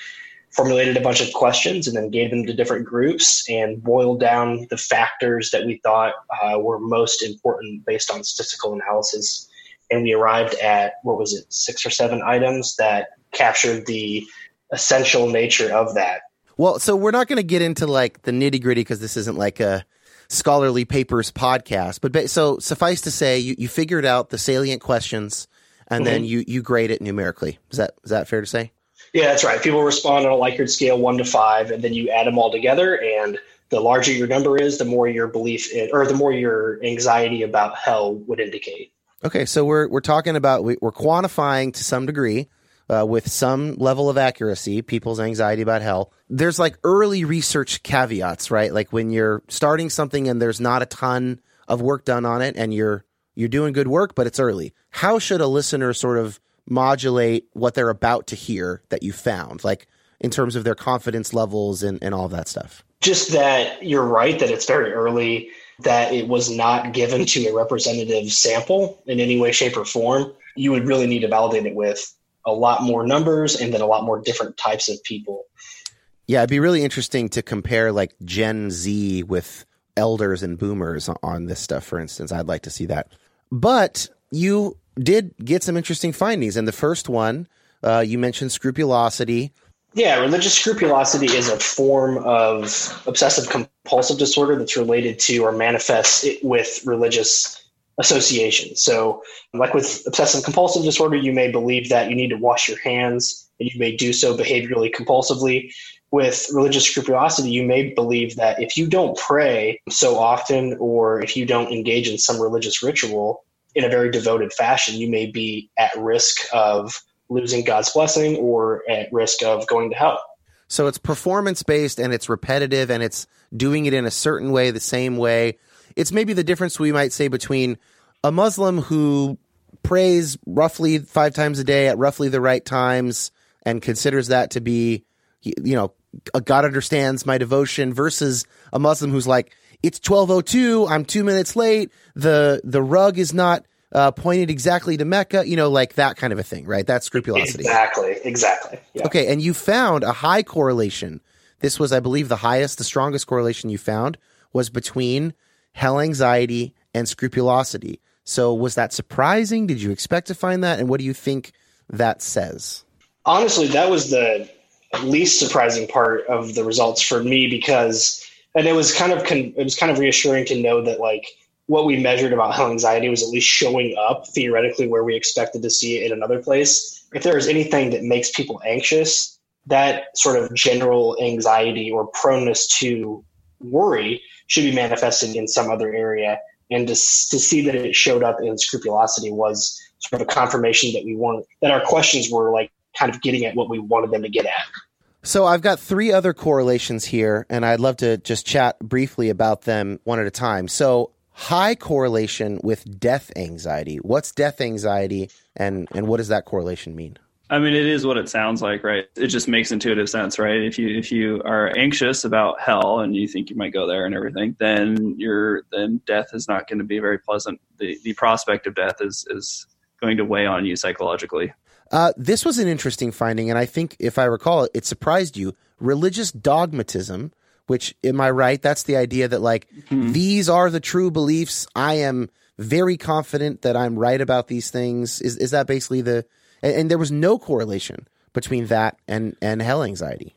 formulated a bunch of questions and then gave them to different groups and boiled down the factors that we thought uh, were most important based on statistical analysis. And we arrived at what was it, six or seven items that captured the essential nature of that. Well, so we're not going to get into like the nitty gritty because this isn't like a scholarly papers podcast. But so suffice to say, you, you figured out the salient questions and mm-hmm. then you, you grade it numerically. Is that is that fair to say? Yeah, that's right. People respond on a Likert scale one to five, and then you add them all together. And the larger your number is, the more your belief in, or the more your anxiety about hell would indicate. Okay, so we're we're talking about we're quantifying to some degree. Uh, with some level of accuracy, people's anxiety about hell. There's like early research caveats, right? Like when you're starting something and there's not a ton of work done on it, and you're you're doing good work, but it's early. How should a listener sort of modulate what they're about to hear that you found, like in terms of their confidence levels and, and all of that stuff? Just that you're right that it's very early, that it was not given to a representative sample in any way, shape, or form. You would really need to validate it with a lot more numbers and then a lot more different types of people. Yeah, it'd be really interesting to compare like Gen Z with elders and boomers on this stuff, for instance. I'd like to see that. But you did get some interesting findings. And the first one, uh, you mentioned scrupulosity. Yeah, religious scrupulosity is a form of obsessive compulsive disorder that's related to or manifests with religious association. So, like with obsessive compulsive disorder, you may believe that you need to wash your hands and you may do so behaviorally compulsively. With religious scrupulosity, you may believe that if you don't pray so often or if you don't engage in some religious ritual, in a very devoted fashion, you may be at risk of losing God's blessing or at risk of going to hell. So it's performance based and it's repetitive and it's doing it in a certain way, the same way. It's maybe the difference we might say between a Muslim who prays roughly five times a day at roughly the right times and considers that to be, you know, God understands my devotion versus a Muslim who's like, it's 1202 i'm two minutes late. The the rug is not uh, pointed exactly to mecca you know like that kind of a thing right? That's scrupulosity. Exactly. Exactly. Yeah. okay and you found a high correlation. This was i believe the highest the strongest correlation you found was between hell anxiety and scrupulosity. So was that surprising? Did you expect to find that? And what do you think that says? Honestly that was the least surprising part of the results for me because and it was kind of con- it was kind of reassuring to know that like what we measured about how anxiety was at least showing up theoretically where we expected to see it in another place. If there is anything that makes people anxious, that sort of general anxiety or proneness to worry should be manifested in some other area. And to, to see that it showed up in scrupulosity was sort of a confirmation that we weren't that our questions were like kind of getting at what we wanted them to get at. So I've got three other correlations here, and I'd love to just chat briefly about them one at a time. So high correlation with death anxiety. What's death anxiety, and and what does that correlation mean? I mean, it is what it sounds like, right? It just makes intuitive sense, right? If you if you are anxious about hell and you think you might go there and everything, then you're then death is not going to be very pleasant. The the prospect of death is is going to weigh on you psychologically. Uh, this was an interesting finding, and I think, if I recall, it surprised you. Religious dogmatism, which, am I right? That's the idea that, like, mm-hmm. these are the true beliefs. I am very confident that I'm right about these things. Is is that basically the? And, and there was no correlation between that and and hell anxiety.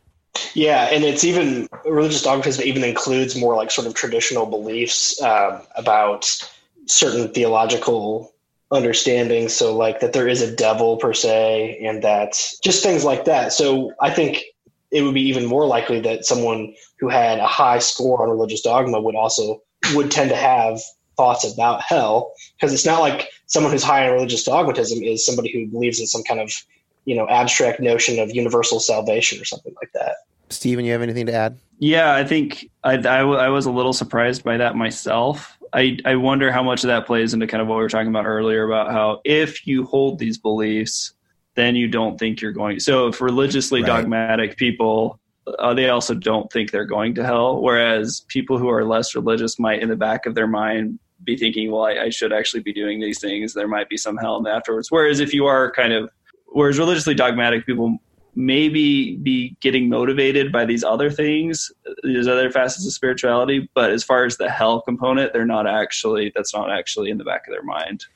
Yeah, and it's even religious dogmatism even includes more like sort of traditional beliefs um, about certain theological understanding. So, like that there is a devil per se, and that just things like that. So, I think it would be even more likely that someone who had a high score on religious dogma would also would tend to have thoughts about hell because it's not like someone who's high on religious dogmatism is somebody who believes in some kind of you know abstract notion of universal salvation or something like that Stephen, you have anything to add? Yeah, I think I, I, I was a little surprised by that myself. I, I wonder how much of that plays into kind of what we were talking about earlier about how if you hold these beliefs, then you don't think you're going. So if religiously right. dogmatic people, uh, they also don't think they're going to hell, whereas people who are less religious might, in the back of their mind, be thinking, "Well, I, I should actually be doing these things. There might be some hell afterwards." Whereas if you are kind of, whereas religiously dogmatic people maybe be getting motivated by these other things, these other facets of spirituality. But as far as the hell component, they're not actually, that's not actually in the back of their mind.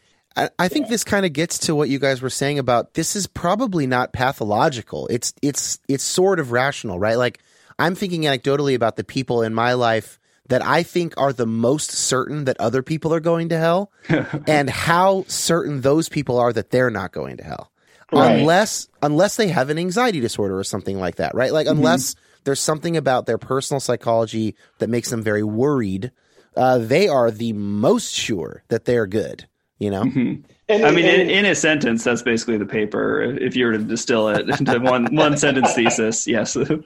I, think this kind of gets to what you guys were saying about this is probably not pathological. It's it's it's sort of rational, right? Like I'm thinking anecdotally about the people in my life that I think are the most certain that other people are going to hell [laughs] and how certain those people are that they're not going to hell right. unless unless they have an anxiety disorder or something like that, right? Like mm-hmm. unless there's something about their personal psychology that makes them very worried, uh, they are the most sure that they're good. You know. Mm-hmm. And, I mean, and, in, in, a sentence, that's basically the paper. If you were to distill it [laughs] into one one sentence thesis, yes, [laughs] saves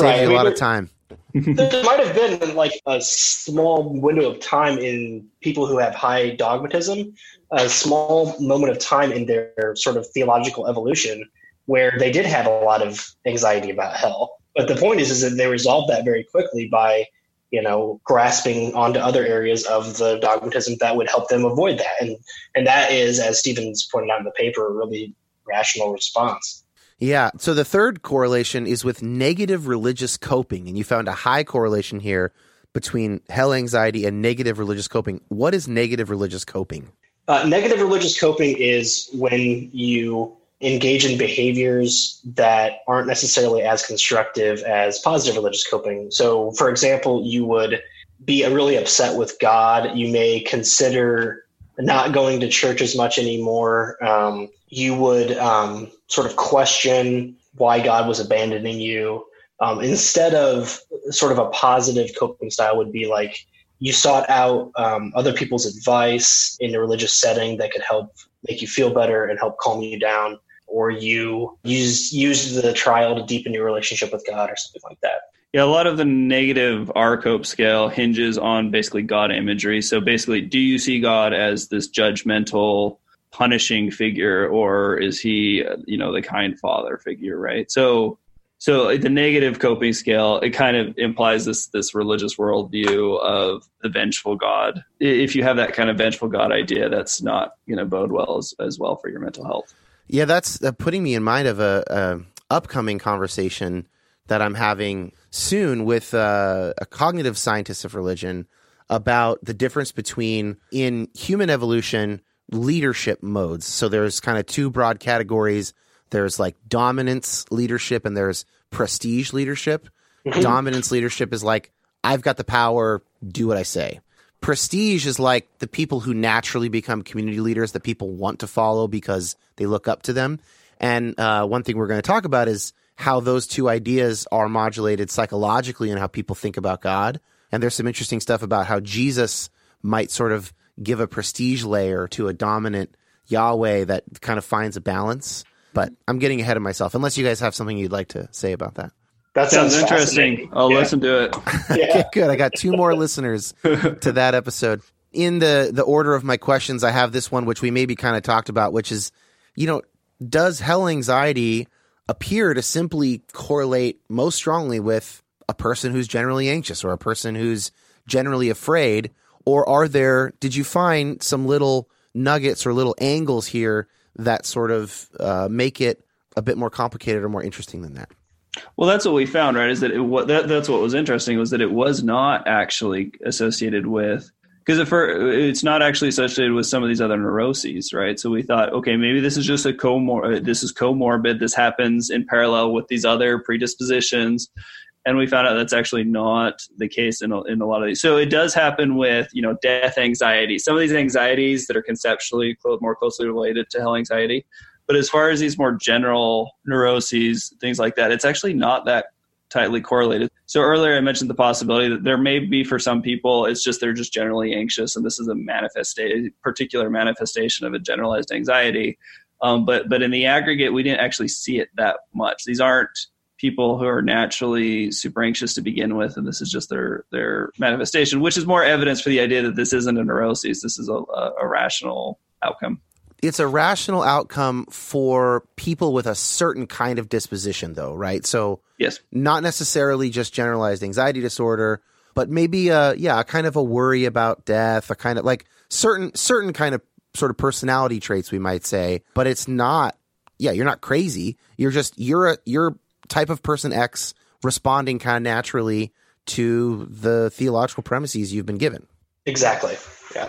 right. a lot of time. there might have been like a small window of time in people who have high dogmatism a small moment of time in their sort of theological evolution where they did have a lot of anxiety about hell. But the point is, is that they resolved that very quickly by, you know, grasping onto other areas of the dogmatism that would help them avoid that. And and that is, as Stephen's pointed out in the paper, a really rational response. Yeah. So the third correlation is with negative religious coping, and you found a high correlation here between hell anxiety and negative religious coping. What is negative religious coping? Uh, negative religious coping is when you engage in behaviors that aren't necessarily as constructive as positive religious coping. So, for example, you would be really upset with God. You may consider not going to church as much anymore. Um, you would um, sort of question why God was abandoning you. Um, instead of sort of a positive coping style, would be like you sought out um, other people's advice in a religious setting that could help make you feel better and help calm you down, or you use use the trial to deepen your relationship with God or something like that. Yeah, a lot of the negative R-COPE scale hinges on basically God imagery. So basically, do you see God as this judgmental, punishing figure, or is he, you know, the kind father figure, right? So so the negative coping scale it kind of implies this this religious worldview of the vengeful god. If you have that kind of vengeful god idea that's not going to bode well as, as well for your mental health. Yeah that's uh, putting me in mind of a, a, upcoming conversation that i'm having soon with uh, a cognitive scientist of religion about the difference between in human evolution leadership modes. So there's kind of two broad categories there's like dominance leadership and there's prestige leadership. Mm-hmm. Dominance leadership is like, I've got the power, do what I say. Prestige is like the people who naturally become community leaders that people want to follow because they look up to them. And uh, one thing we're going to talk about is how those two ideas are modulated psychologically and how people think about God. And there's some interesting stuff about how Jesus might sort of give a prestige layer to a dominant Yahweh that kind of finds a balance. But I'm getting ahead of myself. Unless you guys have something you'd like to say about that. That Sounds sounds interesting. I'll Yeah. listen to it. [laughs] Okay, good. I got two more listeners to [laughs] that episode. In the the order of my questions, I have this one, which we maybe kind of talked about, which is, you know, does hell anxiety appear to simply correlate most strongly with a person who's generally anxious or a person who's generally afraid, or are there? Did you find some little nuggets or little angles here that sort of uh, make it a bit more complicated or more interesting than that? Well, that's what we found, right? Is that, it, what, that that's what was interesting was that it was not actually associated with because it's not actually associated with some of these other neuroses, right? So we thought, okay, maybe this is just a comor this is comorbid. This happens in parallel with these other predispositions, and we found out that's actually not the case in a, in a lot of these. So it does happen with you know death anxiety. Some of these anxieties that are conceptually more closely related to hell anxiety. But as far as these more general neuroses, things like that, it's actually not that tightly correlated. So earlier I mentioned the possibility that there may be for some people it's just they're just generally anxious and this is a manifestation particular manifestation of a generalized anxiety. Um, but but in the aggregate we didn't actually see it that much. These aren't people who are naturally super anxious to begin with and this is just their their manifestation, which is more evidence for the idea that this isn't a neuroses. This is a, a, a rational outcome. it's a rational outcome for people with a certain kind of disposition though right so Yes. not necessarily just generalized anxiety disorder but maybe a yeah a kind of a worry about death a kind of like certain certain kind of sort of personality traits we might say but it's not yeah you're not crazy you're just you're a you're type of person x responding kind of naturally to the theological premises you've been given Exactly. Yeah.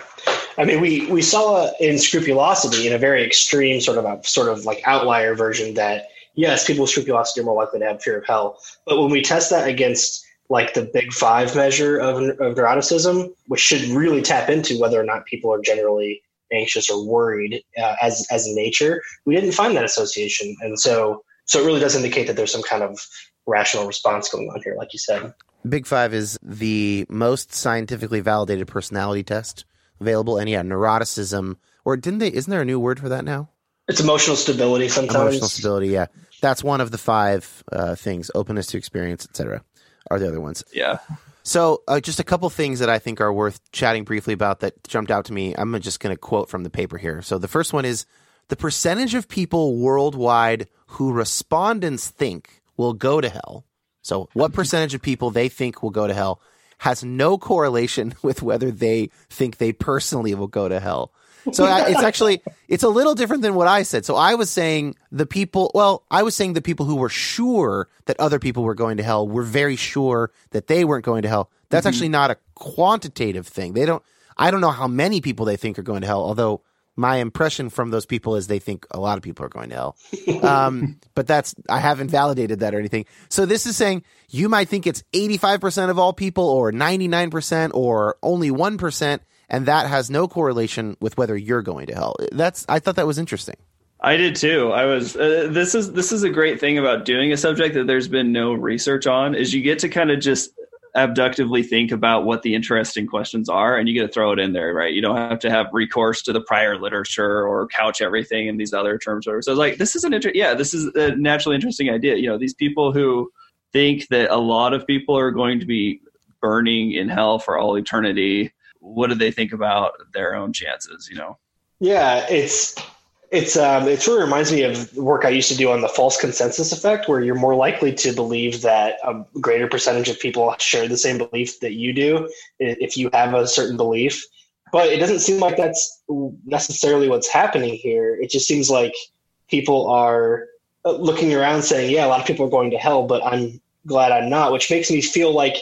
I mean, we, we saw in scrupulosity in a very extreme sort of a sort of like outlier version that yes, people with scrupulosity are more likely to have fear of hell. But when we test that against like the big five measure of, of neuroticism, which should really tap into whether or not people are generally anxious or worried uh, as as nature, we didn't find that association, and so so it really does indicate that there's some kind of rational response going on here, like you said. Big Five is the most scientifically validated personality test available, and yeah, neuroticism, or didn't they? Isn't there a new word for that now? It's emotional stability sometimes. Emotional stability. Yeah, that's one of the five uh, things: openness to experience, etc. Are the other ones? Yeah. So, uh, just a couple things that I think are worth chatting briefly about that jumped out to me. I'm just going to quote from the paper here. So, the first one is the percentage of people worldwide who respondents think will go to hell. So, what [laughs] percentage of people they think will go to hell has no correlation [laughs] with whether they think they personally will go to hell. So it's [laughs] actually it's a little different than what I said. So I was saying the people, well, I was saying the people who were sure that other people were going to hell were very sure that they weren't going to hell. That's mm-hmm. actually not a quantitative thing. They don't I don't know how many people they think are going to hell, although my impression from those people is they think a lot of people are going to hell. Um, [laughs] but that's I haven't validated that or anything. So this is saying you might think it's 85% of all people or 99% or only 1% and that has no correlation with whether you're going to hell. That's I thought that was interesting. I did too. I was. Uh, this is this is a great thing about doing a subject that there's been no research on. Is you get to kind of just abductively think about what the interesting questions are, and you get to throw it in there, right? You don't have to have recourse to the prior literature or couch everything in these other terms. So, it's like this is an inter- yeah, this is a naturally interesting idea. You know, these people who think that a lot of people are going to be burning in hell for all eternity. What do they think about their own chances? You know. Yeah, it's it's um, it sort of reminds me of work I used to do on the false consensus effect, where you're more likely to believe that a greater percentage of people share the same belief that you do if you have a certain belief. But it doesn't seem like that's necessarily what's happening here. It just seems like people are uh, looking around saying, "Yeah, a lot of people are going to hell, but I'm glad I'm not," which makes me feel like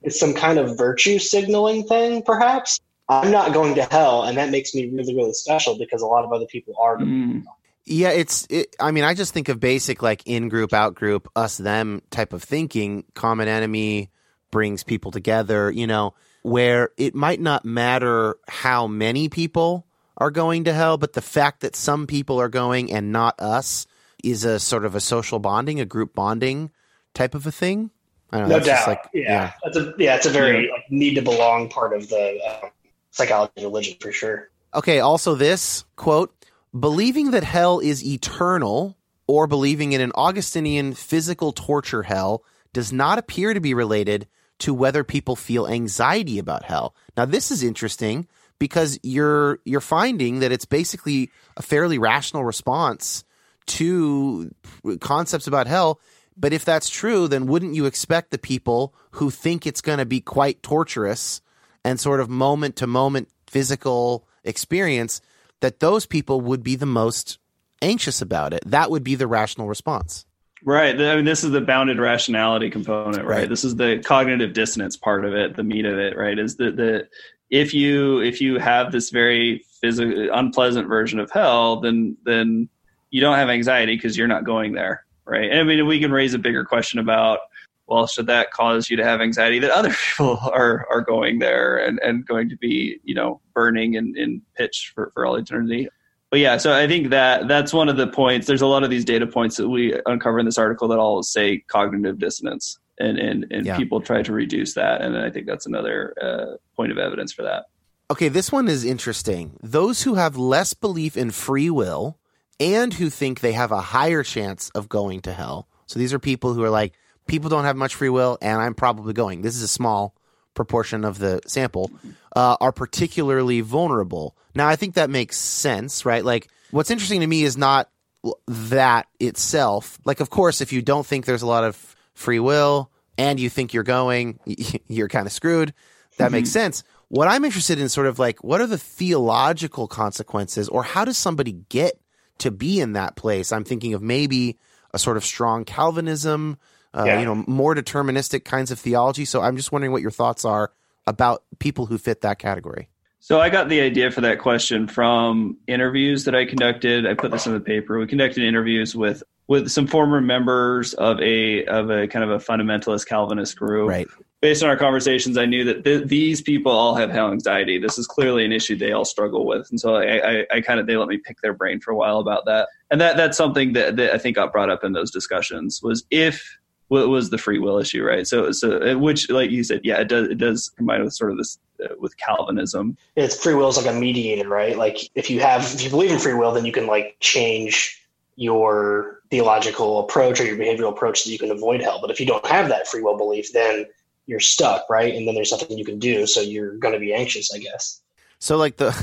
it's some kind of virtue signaling thing, perhaps. I'm not going to hell, and that makes me really, really special because a lot of other people are. Mm. Yeah, it's. It, I mean, I just think of basic like in group, out group, us them type of thinking. Common enemy brings people together. You know, where it might not matter how many people are going to hell, but the fact that some people are going and not us is a sort of a social bonding, a group bonding type of a thing. I don't know. No that's just doubt. like- yeah. that's a yeah, it's a very like, need to belong part of the uh, psychology religion for sure. Okay, also this quote believing that hell is eternal or believing in an Augustinian physical torture hell does not appear to be related to whether people feel anxiety about hell. Now, this is interesting because you're you're finding that it's basically a fairly rational response to concepts about hell. But if that's true, then wouldn't you expect the people who think it's going to be quite torturous and sort of moment to moment physical experience that those people would be the most anxious about it? That would be the rational response. Right. I mean, this is the bounded rationality component, right? Right. This is the cognitive dissonance part of it, the meat of it, right? Is that the if you if you have this very physical unpleasant version of hell, then then you don't have anxiety because you're not going there, right? And I mean, we can raise a bigger question about well, should that cause you to have anxiety that other [laughs] people are are going there and and going to be you know burning in in pitch for for all eternity? but yeah, so I think that that's one of the points. There's a lot of these data points that we uncover in this article that all say cognitive dissonance, and and, and Yeah. people try to reduce that, and I think that's another uh, point of evidence for that. Okay, this one is interesting. Those who have less belief in free will and who think they have a higher chance of going to hell. So these are people who are like, people don't have much free will, and I'm probably going. This is a small proportion of the sample, uh, are particularly vulnerable. Now, I think that makes sense, right? Like, what's interesting to me is not that itself. Like, of course, if you don't think there's a lot of free will and you think you're going, [laughs] you're kind of screwed. That makes sense. What I'm interested in, sort of like, what are the theological consequences, or how does somebody get to be in that place? I'm thinking of maybe a sort of strong Calvinism, uh, Yeah. you know, more deterministic kinds of theology. So I'm just wondering what your thoughts are about people who fit that category. So I got the idea for that question from interviews that I conducted. I put this in the paper. We conducted interviews with with some former members of a of a kind of a fundamentalist Calvinist group. Right. Based on our conversations, I knew that th- these people all have hell anxiety. This is clearly an issue they all struggle with, and so I, I, I kind of they let me pick their brain for a while about that. And that that's something that, that I think got brought up in those discussions was if was the free will issue, right? So so uh, which like you said, yeah, it does it does combine with sort of this uh, with Calvinism. it's free will is like a mediator, right? Like if you have if you believe in free will, then you can like change your theological approach or your behavioral approach so you can avoid hell. But if you don't have that free will belief, then you're stuck, right? And then there's nothing you can do, so you're going to be anxious, I guess. So like the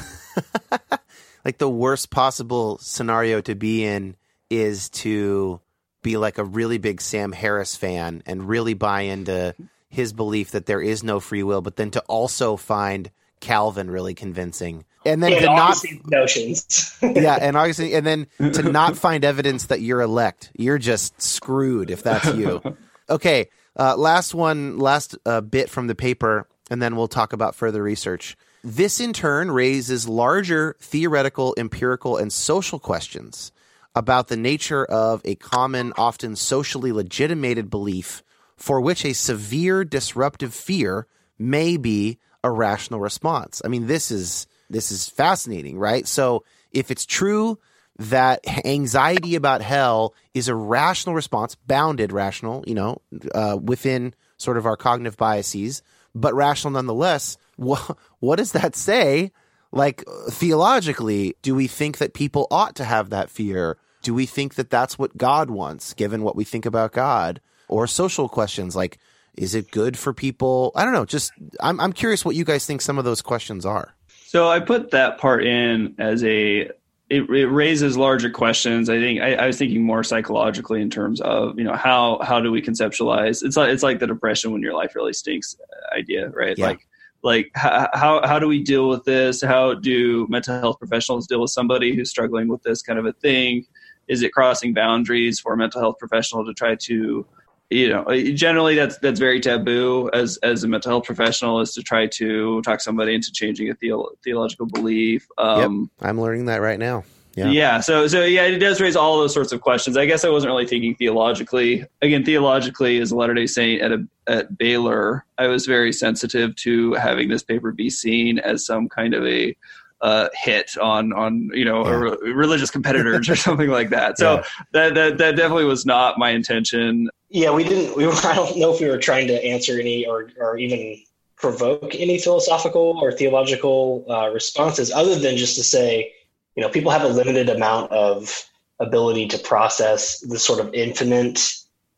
[laughs] like the worst possible scenario to be in is to be like a really big Sam Harris fan and really buy into his belief that there is no free will, but then to also find Calvin really convincing. And then And to not notions. [laughs] yeah, and obviously, and then to not find evidence that you're elect, you're just screwed if that's you. Okay, uh, last one, last uh, bit from the paper, and then we'll talk about further research. This in turn raises larger theoretical, empirical, and social questions about the nature of a common, often socially legitimated belief for which a severe disruptive fear may be a rational response. I mean, this is this is fascinating, right? So if it's true that anxiety about hell is a rational response, bounded rational, you know, uh, within sort of our cognitive biases, but rational nonetheless, [laughs] what, what does that say? Like theologically, do we think that people ought to have that fear? Do we think that that's what God wants, given what we think about God? Or social questions like, is it good for people? I don't know. Just I'm I'm curious what you guys think some of those questions are. So I put that part in as a it, it raises larger questions. I think I, I was thinking more psychologically in terms of you know how how do we conceptualize? It's like it's like the depression when your life really stinks idea, right? Yeah. Like like how, how how do we deal with this? How do mental health professionals deal with somebody who's struggling with this kind of a thing? Is it crossing boundaries for a mental health professional to try to you know generally that's that's very taboo as as a mental health professional is to try to talk somebody into changing a theo- theological belief um I'm learning that right now. Yeah. yeah. so so yeah it does raise all those sorts of questions i guess i wasn't really thinking theologically again theologically as a latter day saint at a at baylor i was very sensitive to having this paper be seen as some kind of a uh, hit on on you know Yeah. re- religious competitors or [laughs] something like that so Yeah. that, that that definitely was not my intention yeah, we didn't. We were. [laughs] I don't know if we were trying to answer any or or even provoke any philosophical or theological uh, responses, other than just to say you know, people have a limited amount of ability to process the sort of infinite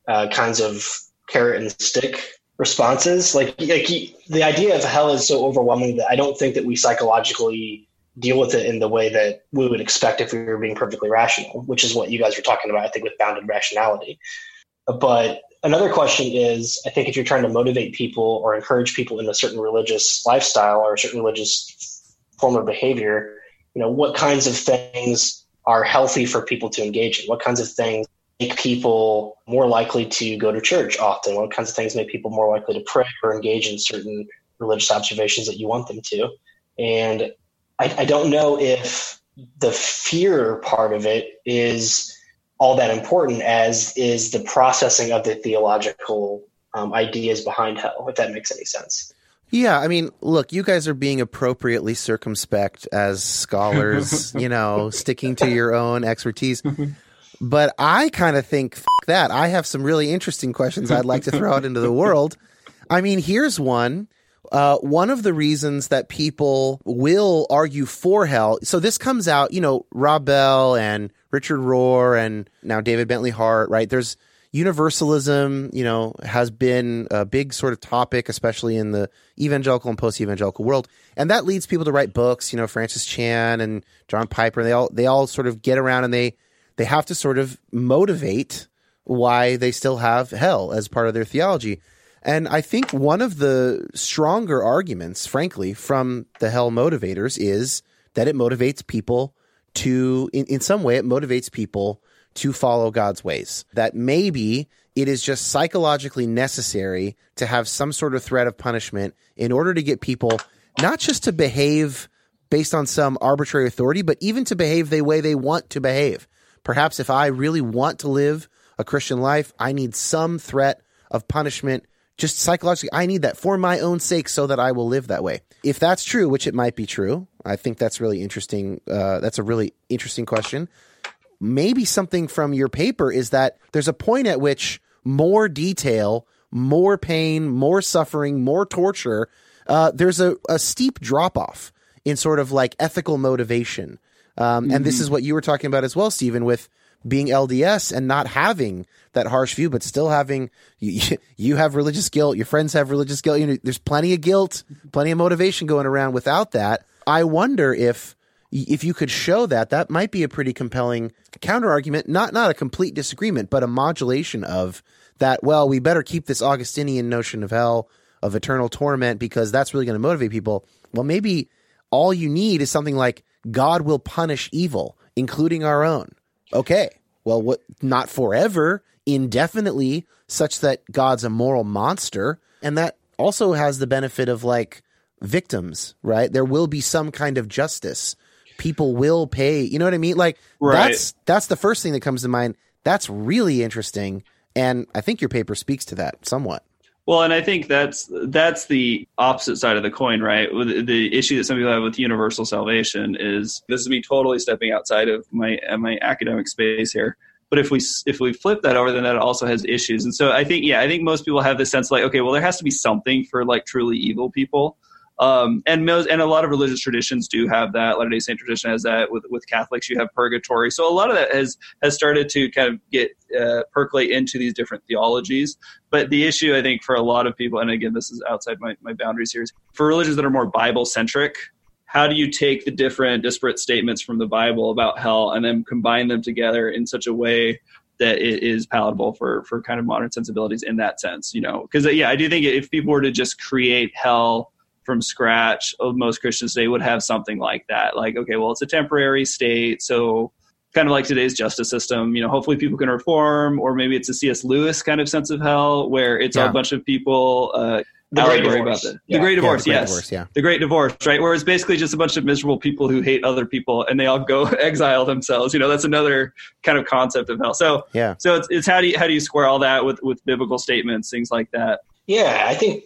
uh, kinds of carrot and stick responses. Like, like the idea of hell is so overwhelming that I don't think that we psychologically deal with it in the way that we would expect if we were being perfectly rational, which is what you guys were talking about, I think, with bounded rationality. But another question is I think if you're trying to motivate people or encourage people in a certain religious lifestyle or a certain religious form of behavior, you know, what kinds of things are healthy for people to engage in? What kinds of things make people more likely to go to church often? What kinds of things make people more likely to pray or engage in certain religious observations that you want them to? And I, I don't know if the fear part of it is all that important as is the processing of the theological um, ideas behind hell, if that makes any sense. Yeah, I mean, look, you guys are being appropriately circumspect as scholars, [laughs] you know, sticking to your own expertise. But I kind of think that. I have some really interesting questions I'd like to throw out into the world. I mean, here's one. Uh, one of the reasons that people will argue for hell. So this comes out, you know, Rob Bell and Richard Rohr and now David Bentley Hart, right? There's universalism, you know, has been a big sort of topic, especially in the evangelical and post evangelical world. And that leads people to write books, you know, Francis Chan and John Piper. They all, they all sort of get around and they, they have to sort of motivate why they still have hell as part of their theology. And I think one of the stronger arguments, frankly, from the hell motivators is that it motivates people to, in, in some way, it motivates people to follow God's ways. That maybe it is just psychologically necessary to have some sort of threat of punishment in order to get people not just to behave based on some arbitrary authority, but even to behave the way they want to behave. Perhaps if I really want to live a Christian life, I need some threat of punishment just psychologically, I need that for my own sake so that I will live that way. If that's true, which it might be true, I think that's really interesting. Uh, that's a really interesting question. Maybe something from your paper is that there's a point at which more detail, more pain, more suffering, more torture, uh, there's a, a steep drop off in sort of like ethical motivation. Um, mm-hmm. And this mm-hmm. is what you were talking about as well, Stephen, with being LDS and not having that harsh view, but still having you, you have religious guilt, your friends have religious guilt. You know, there's plenty of guilt, plenty of motivation going around without that. I wonder if if you could show that, that might be a pretty compelling counter argument. Not not a complete disagreement, but a modulation of that. Well, we better keep this Augustinian notion of hell of eternal torment because that's really going to motivate people. Well, maybe all you need is something like God will punish evil, including our own okay, well, what, not forever, indefinitely, such that God's a moral monster. And that also has the benefit of like victims, right? There will be some kind of justice. People will pay. You know what I mean? Like right. that's that's the first thing that comes to mind. That's really interesting, and I think your paper speaks to that somewhat. Well, and I think that's that's the opposite side of the coin, right? The issue that some people have with universal salvation is this is me totally stepping outside of my uh, my academic space here. But if we if we flip that over, then that also has issues. And so I think yeah, I think most people have this sense like okay, well there has to be something for like truly evil people. Um, and most, and a lot of religious traditions do have that. Latter Day Saint tradition has that. With with Catholics, you have purgatory. So a lot of that has has started to kind of get uh, percolate into these different theologies. But the issue, I think, for a lot of people, and again, this is outside my, my boundaries here, is for religions that are more Bible centric. How do you take the different disparate statements from the Bible about hell and then combine them together in such a way that it is palatable for for kind of modern sensibilities in that sense? You know, because yeah, I do think if people were to just create hell from scratch, most Christians today would have something like that. Like, okay, well, it's a temporary state, so kind of like today's justice system. You know, hopefully people can reform, or maybe it's a C.S. Lewis kind of sense of hell, where it's yeah. a bunch of people. Uh, the great divorce. The, yeah. the great divorce, yeah, the great yes. Divorce, yeah. The great divorce, right? Where it's basically just a bunch of miserable people who hate other people and they all go [laughs] exile themselves. You know, that's another kind of concept of hell. So, yeah. So it's, it's how do you, how do you square all that with, with biblical statements, things like that? Yeah, I think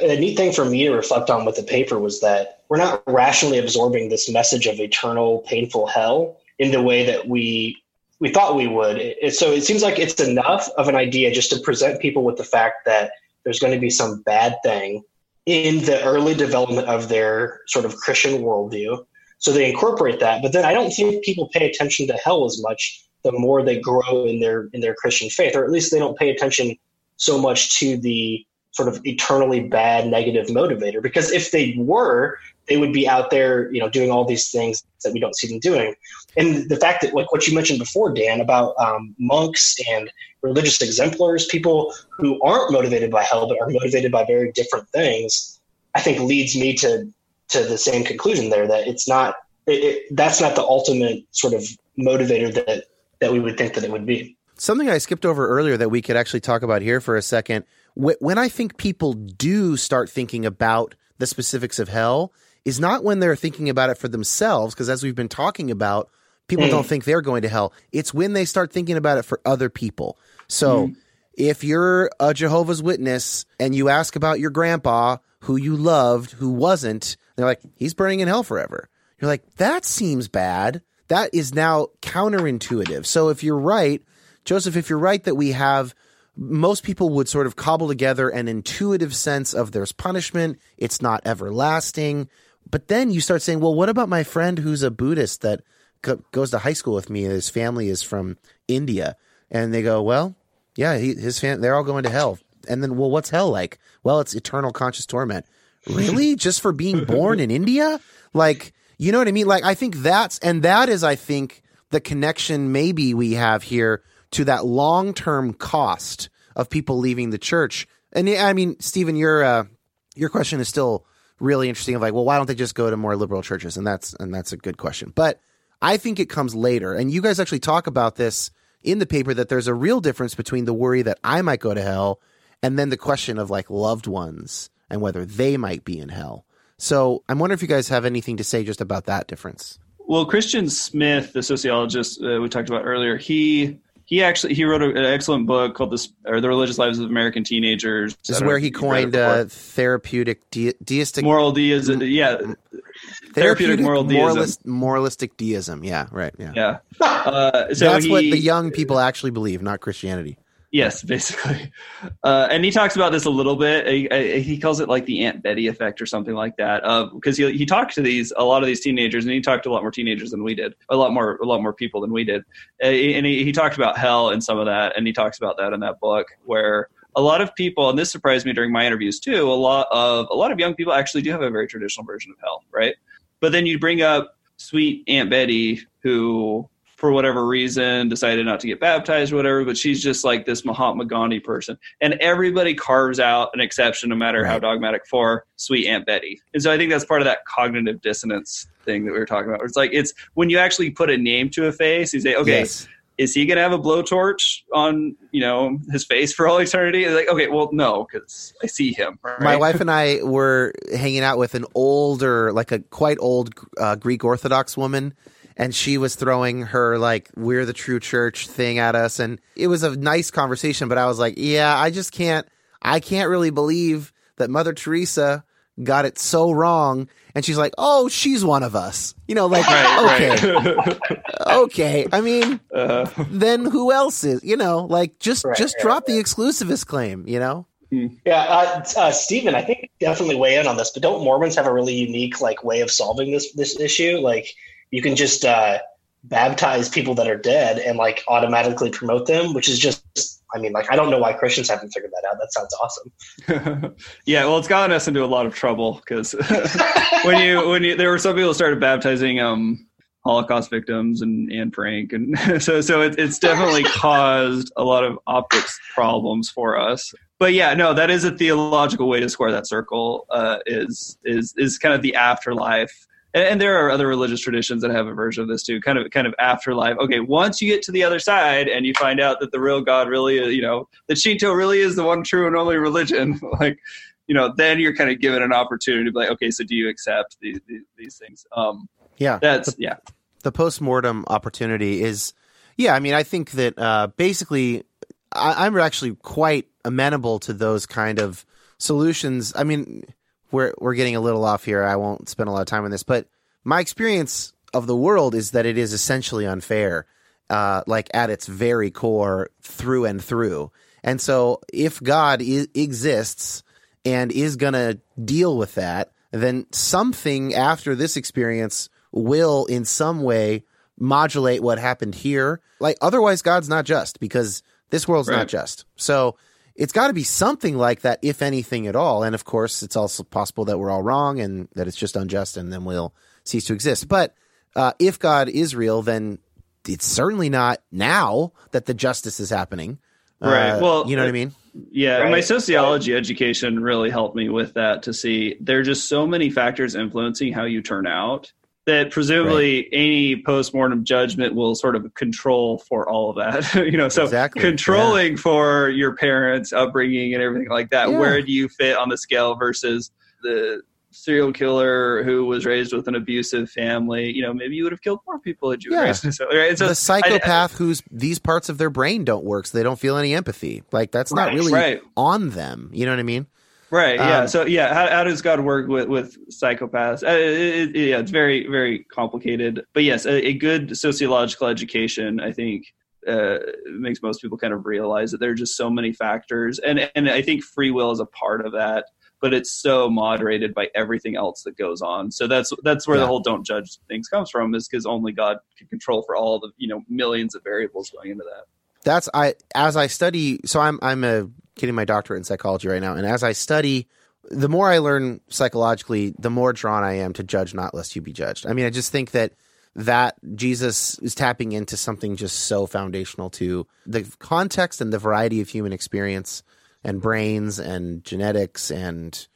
a neat thing for me to reflect on with the paper was that we're not rationally absorbing this message of eternal painful hell in the way that we we thought we would. It, so it seems like it's enough of an idea just to present people with the fact that there's going to be some bad thing in the early development of their sort of Christian worldview. So they incorporate that. But then I don't think people pay attention to hell as much the more they grow in their in their Christian faith, or at least they don't pay attention so much to the sort of eternally bad negative motivator. Because if they were, they would be out there, you know, doing all these things that we don't see them doing. And the fact that, like what you mentioned before, Dan, about um, monks and religious exemplars, people who aren't motivated by hell but are motivated by very different things, I think leads me to to the same conclusion there that it's not it, it, that's not the ultimate sort of motivator that that we would think that it would be. Something I skipped over earlier that we could actually talk about here for a second. When I think people do start thinking about the specifics of hell, is not when they're thinking about it for themselves, because as we've been talking about, people mm. don't think they're going to hell. It's when they start thinking about it for other people. So mm. if you're a Jehovah's Witness and you ask about your grandpa who you loved who wasn't, they're like, he's burning in hell forever. You're like, that seems bad. That is now counterintuitive. So if you're right, Joseph, if you're right that we have most people would sort of cobble together an intuitive sense of there's punishment, it's not everlasting. But then you start saying, well, what about my friend who's a Buddhist that goes to high school with me and his family is from India? And they go, well, yeah, he, his fam- they're all going to hell. And then, well, what's hell like? Well, it's eternal conscious torment. [laughs] Really? Just for being born in India? Like, you know what I mean? Like, I think that's, and that is, I think, the connection maybe we have here to that long term cost of people leaving the church. And I mean, Stephen, your uh, your question is still really interesting. Of like, well, why don't they just go to more liberal churches? And that's and that's a good question. But I think it comes later. And you guys actually talk about this in the paper that there's a real difference between the worry that I might go to hell and then the question of like loved ones and whether they might be in hell. So I'm wondering if you guys have anything to say just about that difference. Well, Christian Smith, the sociologist uh, we talked about earlier, he he actually he wrote an excellent book called "This" or "The Religious Lives of American Teenagers." This is where he coined uh, therapeutic de- deistic moral deism. Yeah, therapeutic, therapeutic moral moralist, deism. moralistic deism. Yeah, right. Yeah, yeah. Uh, so that's he, what the young people actually believe, not Christianity. Yes, [laughs] basically. Uh, and he talks about this a little bit. He, he, calls it like the Aunt Betty effect or something like that. Because uh, he, he talked to these a lot of these teenagers, and he talked to a lot more teenagers than we did, a lot more a lot more people than we did. Uh, and he, he talked about hell and some of that, and he talks about that in that book where a lot of people, and this surprised me during my interviews too. A lot of a lot of young people actually do have a very traditional version of hell, right? But then you bring up sweet Aunt Betty who for whatever reason decided not to get baptized or whatever but she's just like this mahatma gandhi person and everybody carves out an exception no matter right. how dogmatic for sweet aunt betty and so i think that's part of that cognitive dissonance thing that we were talking about it's like it's when you actually put a name to a face you say okay yes. is he gonna have a blowtorch on you know his face for all eternity like okay well no because i see him right? my wife [laughs] and i were hanging out with an older like a quite old uh, greek orthodox woman and she was throwing her like we're the true church thing at us and it was a nice conversation but i was like yeah i just can't i can't really believe that mother teresa got it so wrong and she's like oh she's one of us you know like right, okay right. [laughs] okay i mean uh, then who else is you know like just right, just drop the exclusivist claim you know hmm. yeah, uh, uh, Stephen, I think definitely weigh in on this. But don't Mormons have a really unique like way of solving this this issue? Like, you can just uh, baptize people that are dead and like automatically promote them, which is just I mean, like I don't know why Christians haven't figured that out. That sounds awesome. [laughs] yeah, well, it's gotten us into a lot of trouble because [laughs] when you when you there were some people started baptizing um Holocaust victims and Anne Frank, and [laughs] so so it, it's definitely caused a lot of optics problems for us. But yeah, no, that is a theological way to square that circle. Uh, is is is kind of the afterlife and, and, there are other religious traditions that have a version of this too kind of kind of afterlife. Okay once you get to the other side and you find out that the real god really is you know the shinto really is the one true and only religion [laughs] like you know then you're kind of given an opportunity to be like okay so do you accept these these, these things? Um yeah. that's the, yeah. the post-mortem opportunity is yeah i mean i think that uh basically I, i'm actually quite amenable to those kind of solutions. I mean we're we're getting a little off here. I won't spend a lot of time on this, but my experience of the world is that it is essentially unfair, uh, like at its very core, through and through. And so, if God I- exists and is going to deal with that, then something after this experience will in some way modulate what happened here. Like otherwise God's not just because this world's Right. not just. So it's got to be something like that if anything at all. And of course, it's also possible that we're all wrong and that it's just unjust and then we'll cease to exist. But uh, if God is real, then it's certainly not now that the justice is happening. Right. Uh, Well, you know what I uh, mean? Yeah, Right. my sociology education really helped me with that to see there are just so many factors influencing how you turn out that presumably any postmortem judgment will sort of control for all of that. [laughs] you know, so Exactly, controlling for your parents' upbringing and everything like that. Yeah. Where do you fit on the scale versus the serial killer who was raised with an abusive family? You know, maybe you would have killed more people had you Yeah. raised [laughs] so, right? So the psychopath whose these parts of their brain don't work, so they don't feel any empathy. Like that's not really right. on them. You know what I mean? Right. Yeah. Um, so yeah, how, how does God work with with psychopaths? Uh, it, it- yeah, it's very very complicated. But yes, a, a good sociological education, I think, uh, makes most people kind of realize that there are just so many factors, and and I think free will is a part of that. But it's so moderated by everything else that goes on. So that's that's where Yeah. the whole "don't judge" things comes from, is because only God can control for all the you know millions of variables going into that. That's I as I study. So I'm I'm a, getting my doctorate in psychology right now, and as I study, the more I learn psychologically, the more drawn I am to judge not lest you be judged. I mean, I just think that that Jesus is tapping into something just so foundational to the context and the variety of human experience and brains and genetics and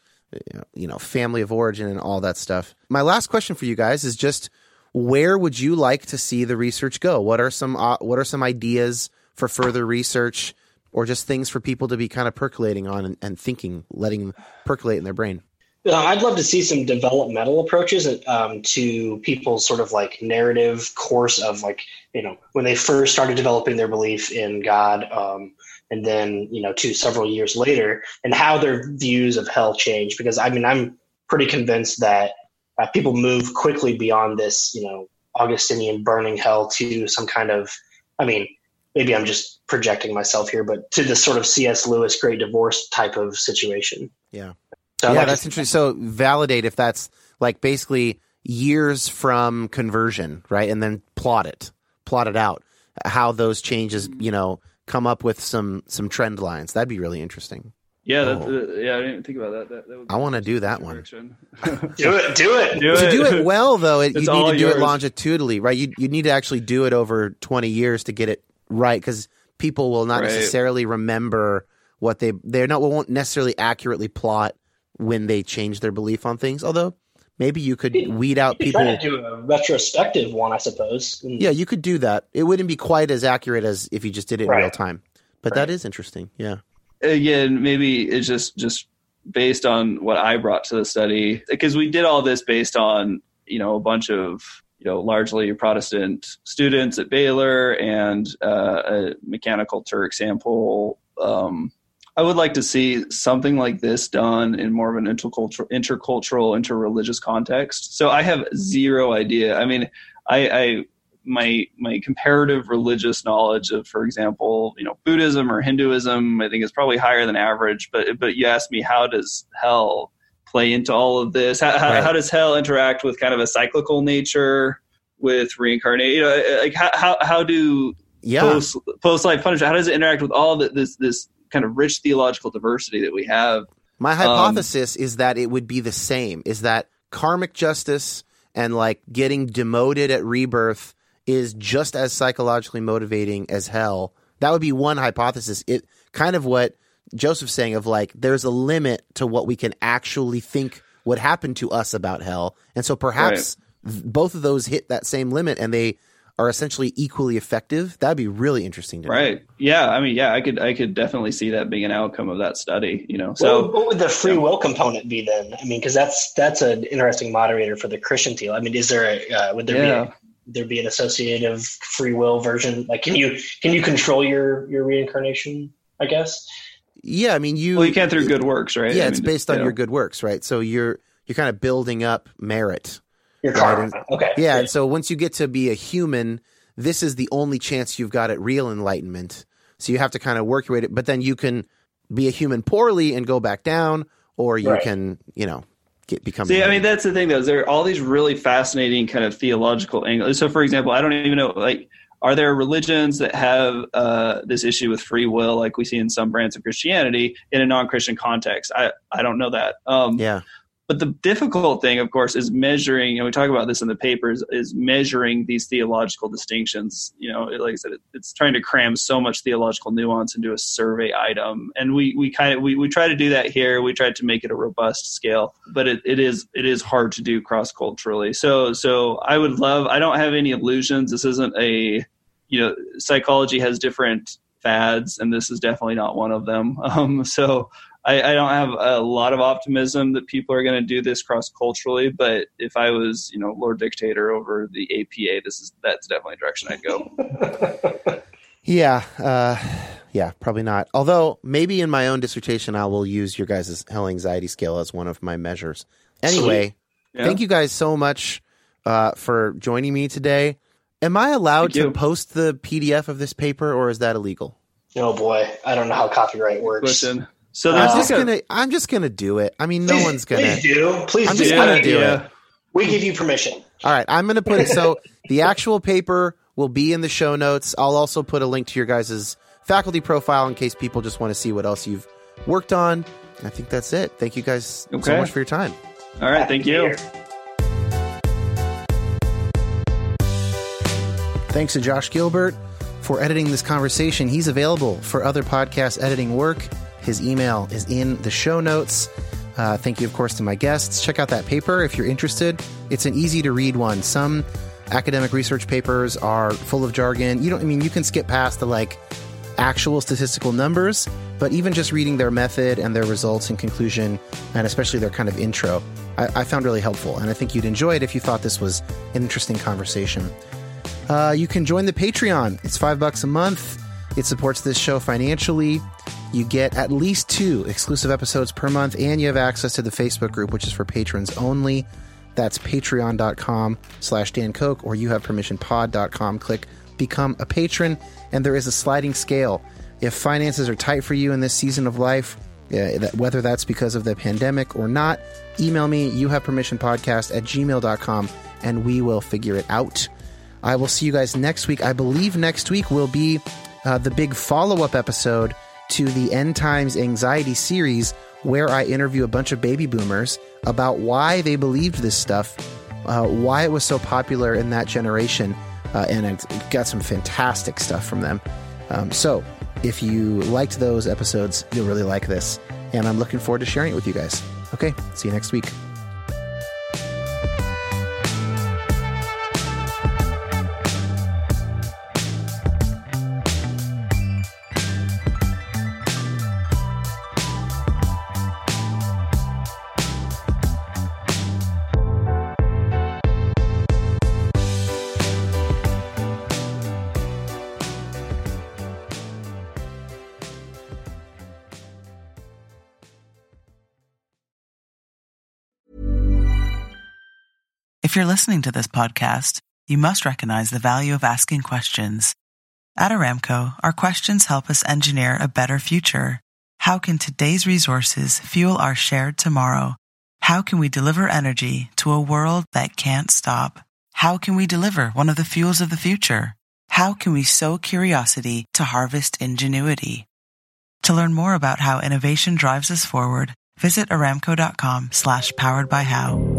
you know family of origin and all that stuff. My last question for you guys is just where would you like to see the research go? What are some uh, what are some ideas for further research or just things for people to be kind of percolating on and, and thinking, letting percolate in their brain? Uh, I'd love to see some developmental approaches um, to people's sort of like narrative course of like, you know, when they first started developing their belief in God, um, and then, you know, to several years later, and how their views of hell change. Because I mean, I'm pretty convinced that uh, people move quickly beyond this, you know, Augustinian burning hell to some kind of, I mean, maybe I'm just projecting myself here, but to this sort of C.S. Lewis Great Divorce type of situation. Yeah. So yeah, like that's see interesting. So validate if that's like basically years from conversion, right? And then plot it, plot it out, how those changes, you know, come up with some some trend lines. That'd be really interesting. Yeah. That, Oh. uh, yeah. I didn't even think about that. that, that would I wanna do that one. [laughs] Do it. Do it. Do it. to do it well though it, you need all to do yours. it longitudinally right you, you need to actually do it over 20 years to get it right because people will not Right. necessarily remember what they they're not won't necessarily accurately plot when they change their belief on things although maybe you could weed out people try to do a retrospective one, I suppose. Yeah you could do that it wouldn't be quite as accurate as if you just did it in real time but that is interesting yeah again, maybe it's just just based on what I brought to the study because we did all this based on you know a bunch of you know largely Protestant students at Baylor and uh, a mechanical Turk sample. Um, I would like to see something like this done in more of an intercultural, intercultural, interreligious context. So I have zero idea. I mean, I, I my my comparative religious knowledge of, for example, you know, Buddhism or Hinduism, I think is probably higher than average. But but you ask me, how does hell play into all of this? How, how, Right. how does hell interact with kind of a cyclical nature with reincarnation? You know, like how how, how do yeah post post life punishment? How does it interact with all the, this this kind of rich theological diversity that we have? My Um, hypothesis is that it would be the same. Is that karmic justice and like getting demoted at rebirth is just as psychologically motivating as hell. That would be one hypothesis. It kind of what Joseph's saying of like there's a limit to what we can actually think would happen to us about hell. And so perhaps th- both of those hit that same limit and they are essentially equally effective. That'd be really interesting to know. Right. Yeah. I mean, yeah, I could I could definitely see that being an outcome of that study. You know, so would- what would the free will component be then? I mean, because that's that's an interesting moderator for the Christian deal. I mean, is there a uh, would there Yeah. be a, there be an associative free will version? Like, can you can you control your your reincarnation? I guess. Yeah, I mean you well, you can through good works, right? Yeah, I it's mean, based on yeah. your good works, right? So you're you're kind of building up merit. Your Right, karma. and- okay. Yeah, and so once you get to be a human, this is the only chance you've got at real enlightenment. So you have to kind of work your way to, but then you can be a human poorly and go back down, or you Right. can, you know, get become. See, I mean, that's the thing, though. Is there are all these really fascinating kind of theological angles. So, for example, I don't even know, like, are there religions that have uh, this issue with free will, like we see in some brands of Christianity, in a non-Christian context? I I don't know that. Um, yeah. But the difficult thing, of course, is measuring, and we talk about this in the papers, is measuring these theological distinctions. You know, like I said, it's trying to cram so much theological nuance into a survey item, and we we kind of we, we try to do that here. We try to make it a robust scale, but it, it is it is hard to do cross culturally. So so I would love. I don't have any illusions. This isn't a you know psychology has different fads, and this is definitely not one of them. [laughs] Um, so I, I, don't have a lot of optimism that people are going to do this cross culturally. But if I was, you know, Lord Dictator over the APA, this is that's definitely a direction I'd go. [laughs] yeah, uh, yeah, probably not. Although maybe in my own dissertation, I will use your guys' hell anxiety scale as one of my measures. Anyway, yeah. thank you guys so much uh, for joining me today. Am I allowed to post the PDF of this paper, or is that illegal? Oh boy, I don't know how copyright works. Listen, so I'm just a, gonna I'm just gonna do it. I mean, no please, one's gonna. Please do. Please I'm do. just gonna do yeah. it. We give you permission. All right, I'm gonna put it. So [laughs] the actual paper will be in the show notes. I'll also put a link to your guys' faculty profile in case people just want to see what else you've worked on. I think that's it. Thank you guys okay. so much for your time. All right, thank you. Thanks to Josh Gilbert for editing this conversation. He's available for other podcast editing work. His email is in the show notes. Uh, thank you, of course, to my guests. Check out that paper if you're interested. It's an easy to read one. Some academic research papers are full of jargon. You don't, I mean, you can skip past the like actual statistical numbers, but even just reading their method and their results and conclusion, and especially their kind of intro, I, I found really helpful. And I think you'd enjoy it if you thought this was an interesting conversation. Uh, you can join the Patreon. It's five bucks a month. It supports this show financially. You get at least two exclusive episodes per month, and you have access to the Facebook group, which is for patrons only. That's patreon.com slash Dan Koch, or you have permissionpod.com. Click become a patron, and there is a sliding scale. If finances are tight for you in this season of life, uh, whether that's because of the pandemic or not, email me, you have permission podcast at gmail.com, and we will figure it out. I will see you guys next week. I believe next week will be uh, the big follow up episode to the End Times Anxiety series, where I interview a bunch of baby boomers about why they believed this stuff, uh, why it was so popular in that generation, uh, and got some fantastic stuff from them. Um, so, if you liked those episodes, you'll really like this, and I'm looking forward to sharing it with you guys. Okay, see you next week. If you're listening to this podcast, you must recognize the value of asking questions. At Aramco, our questions help us engineer a better future. How can today's resources fuel our shared tomorrow? How can we deliver energy to a world that can't stop? How can we deliver one of the fuels of the future? How can we sow curiosity to harvest ingenuity? To learn more about how innovation drives us forward, visit aramco.com slash powered by how.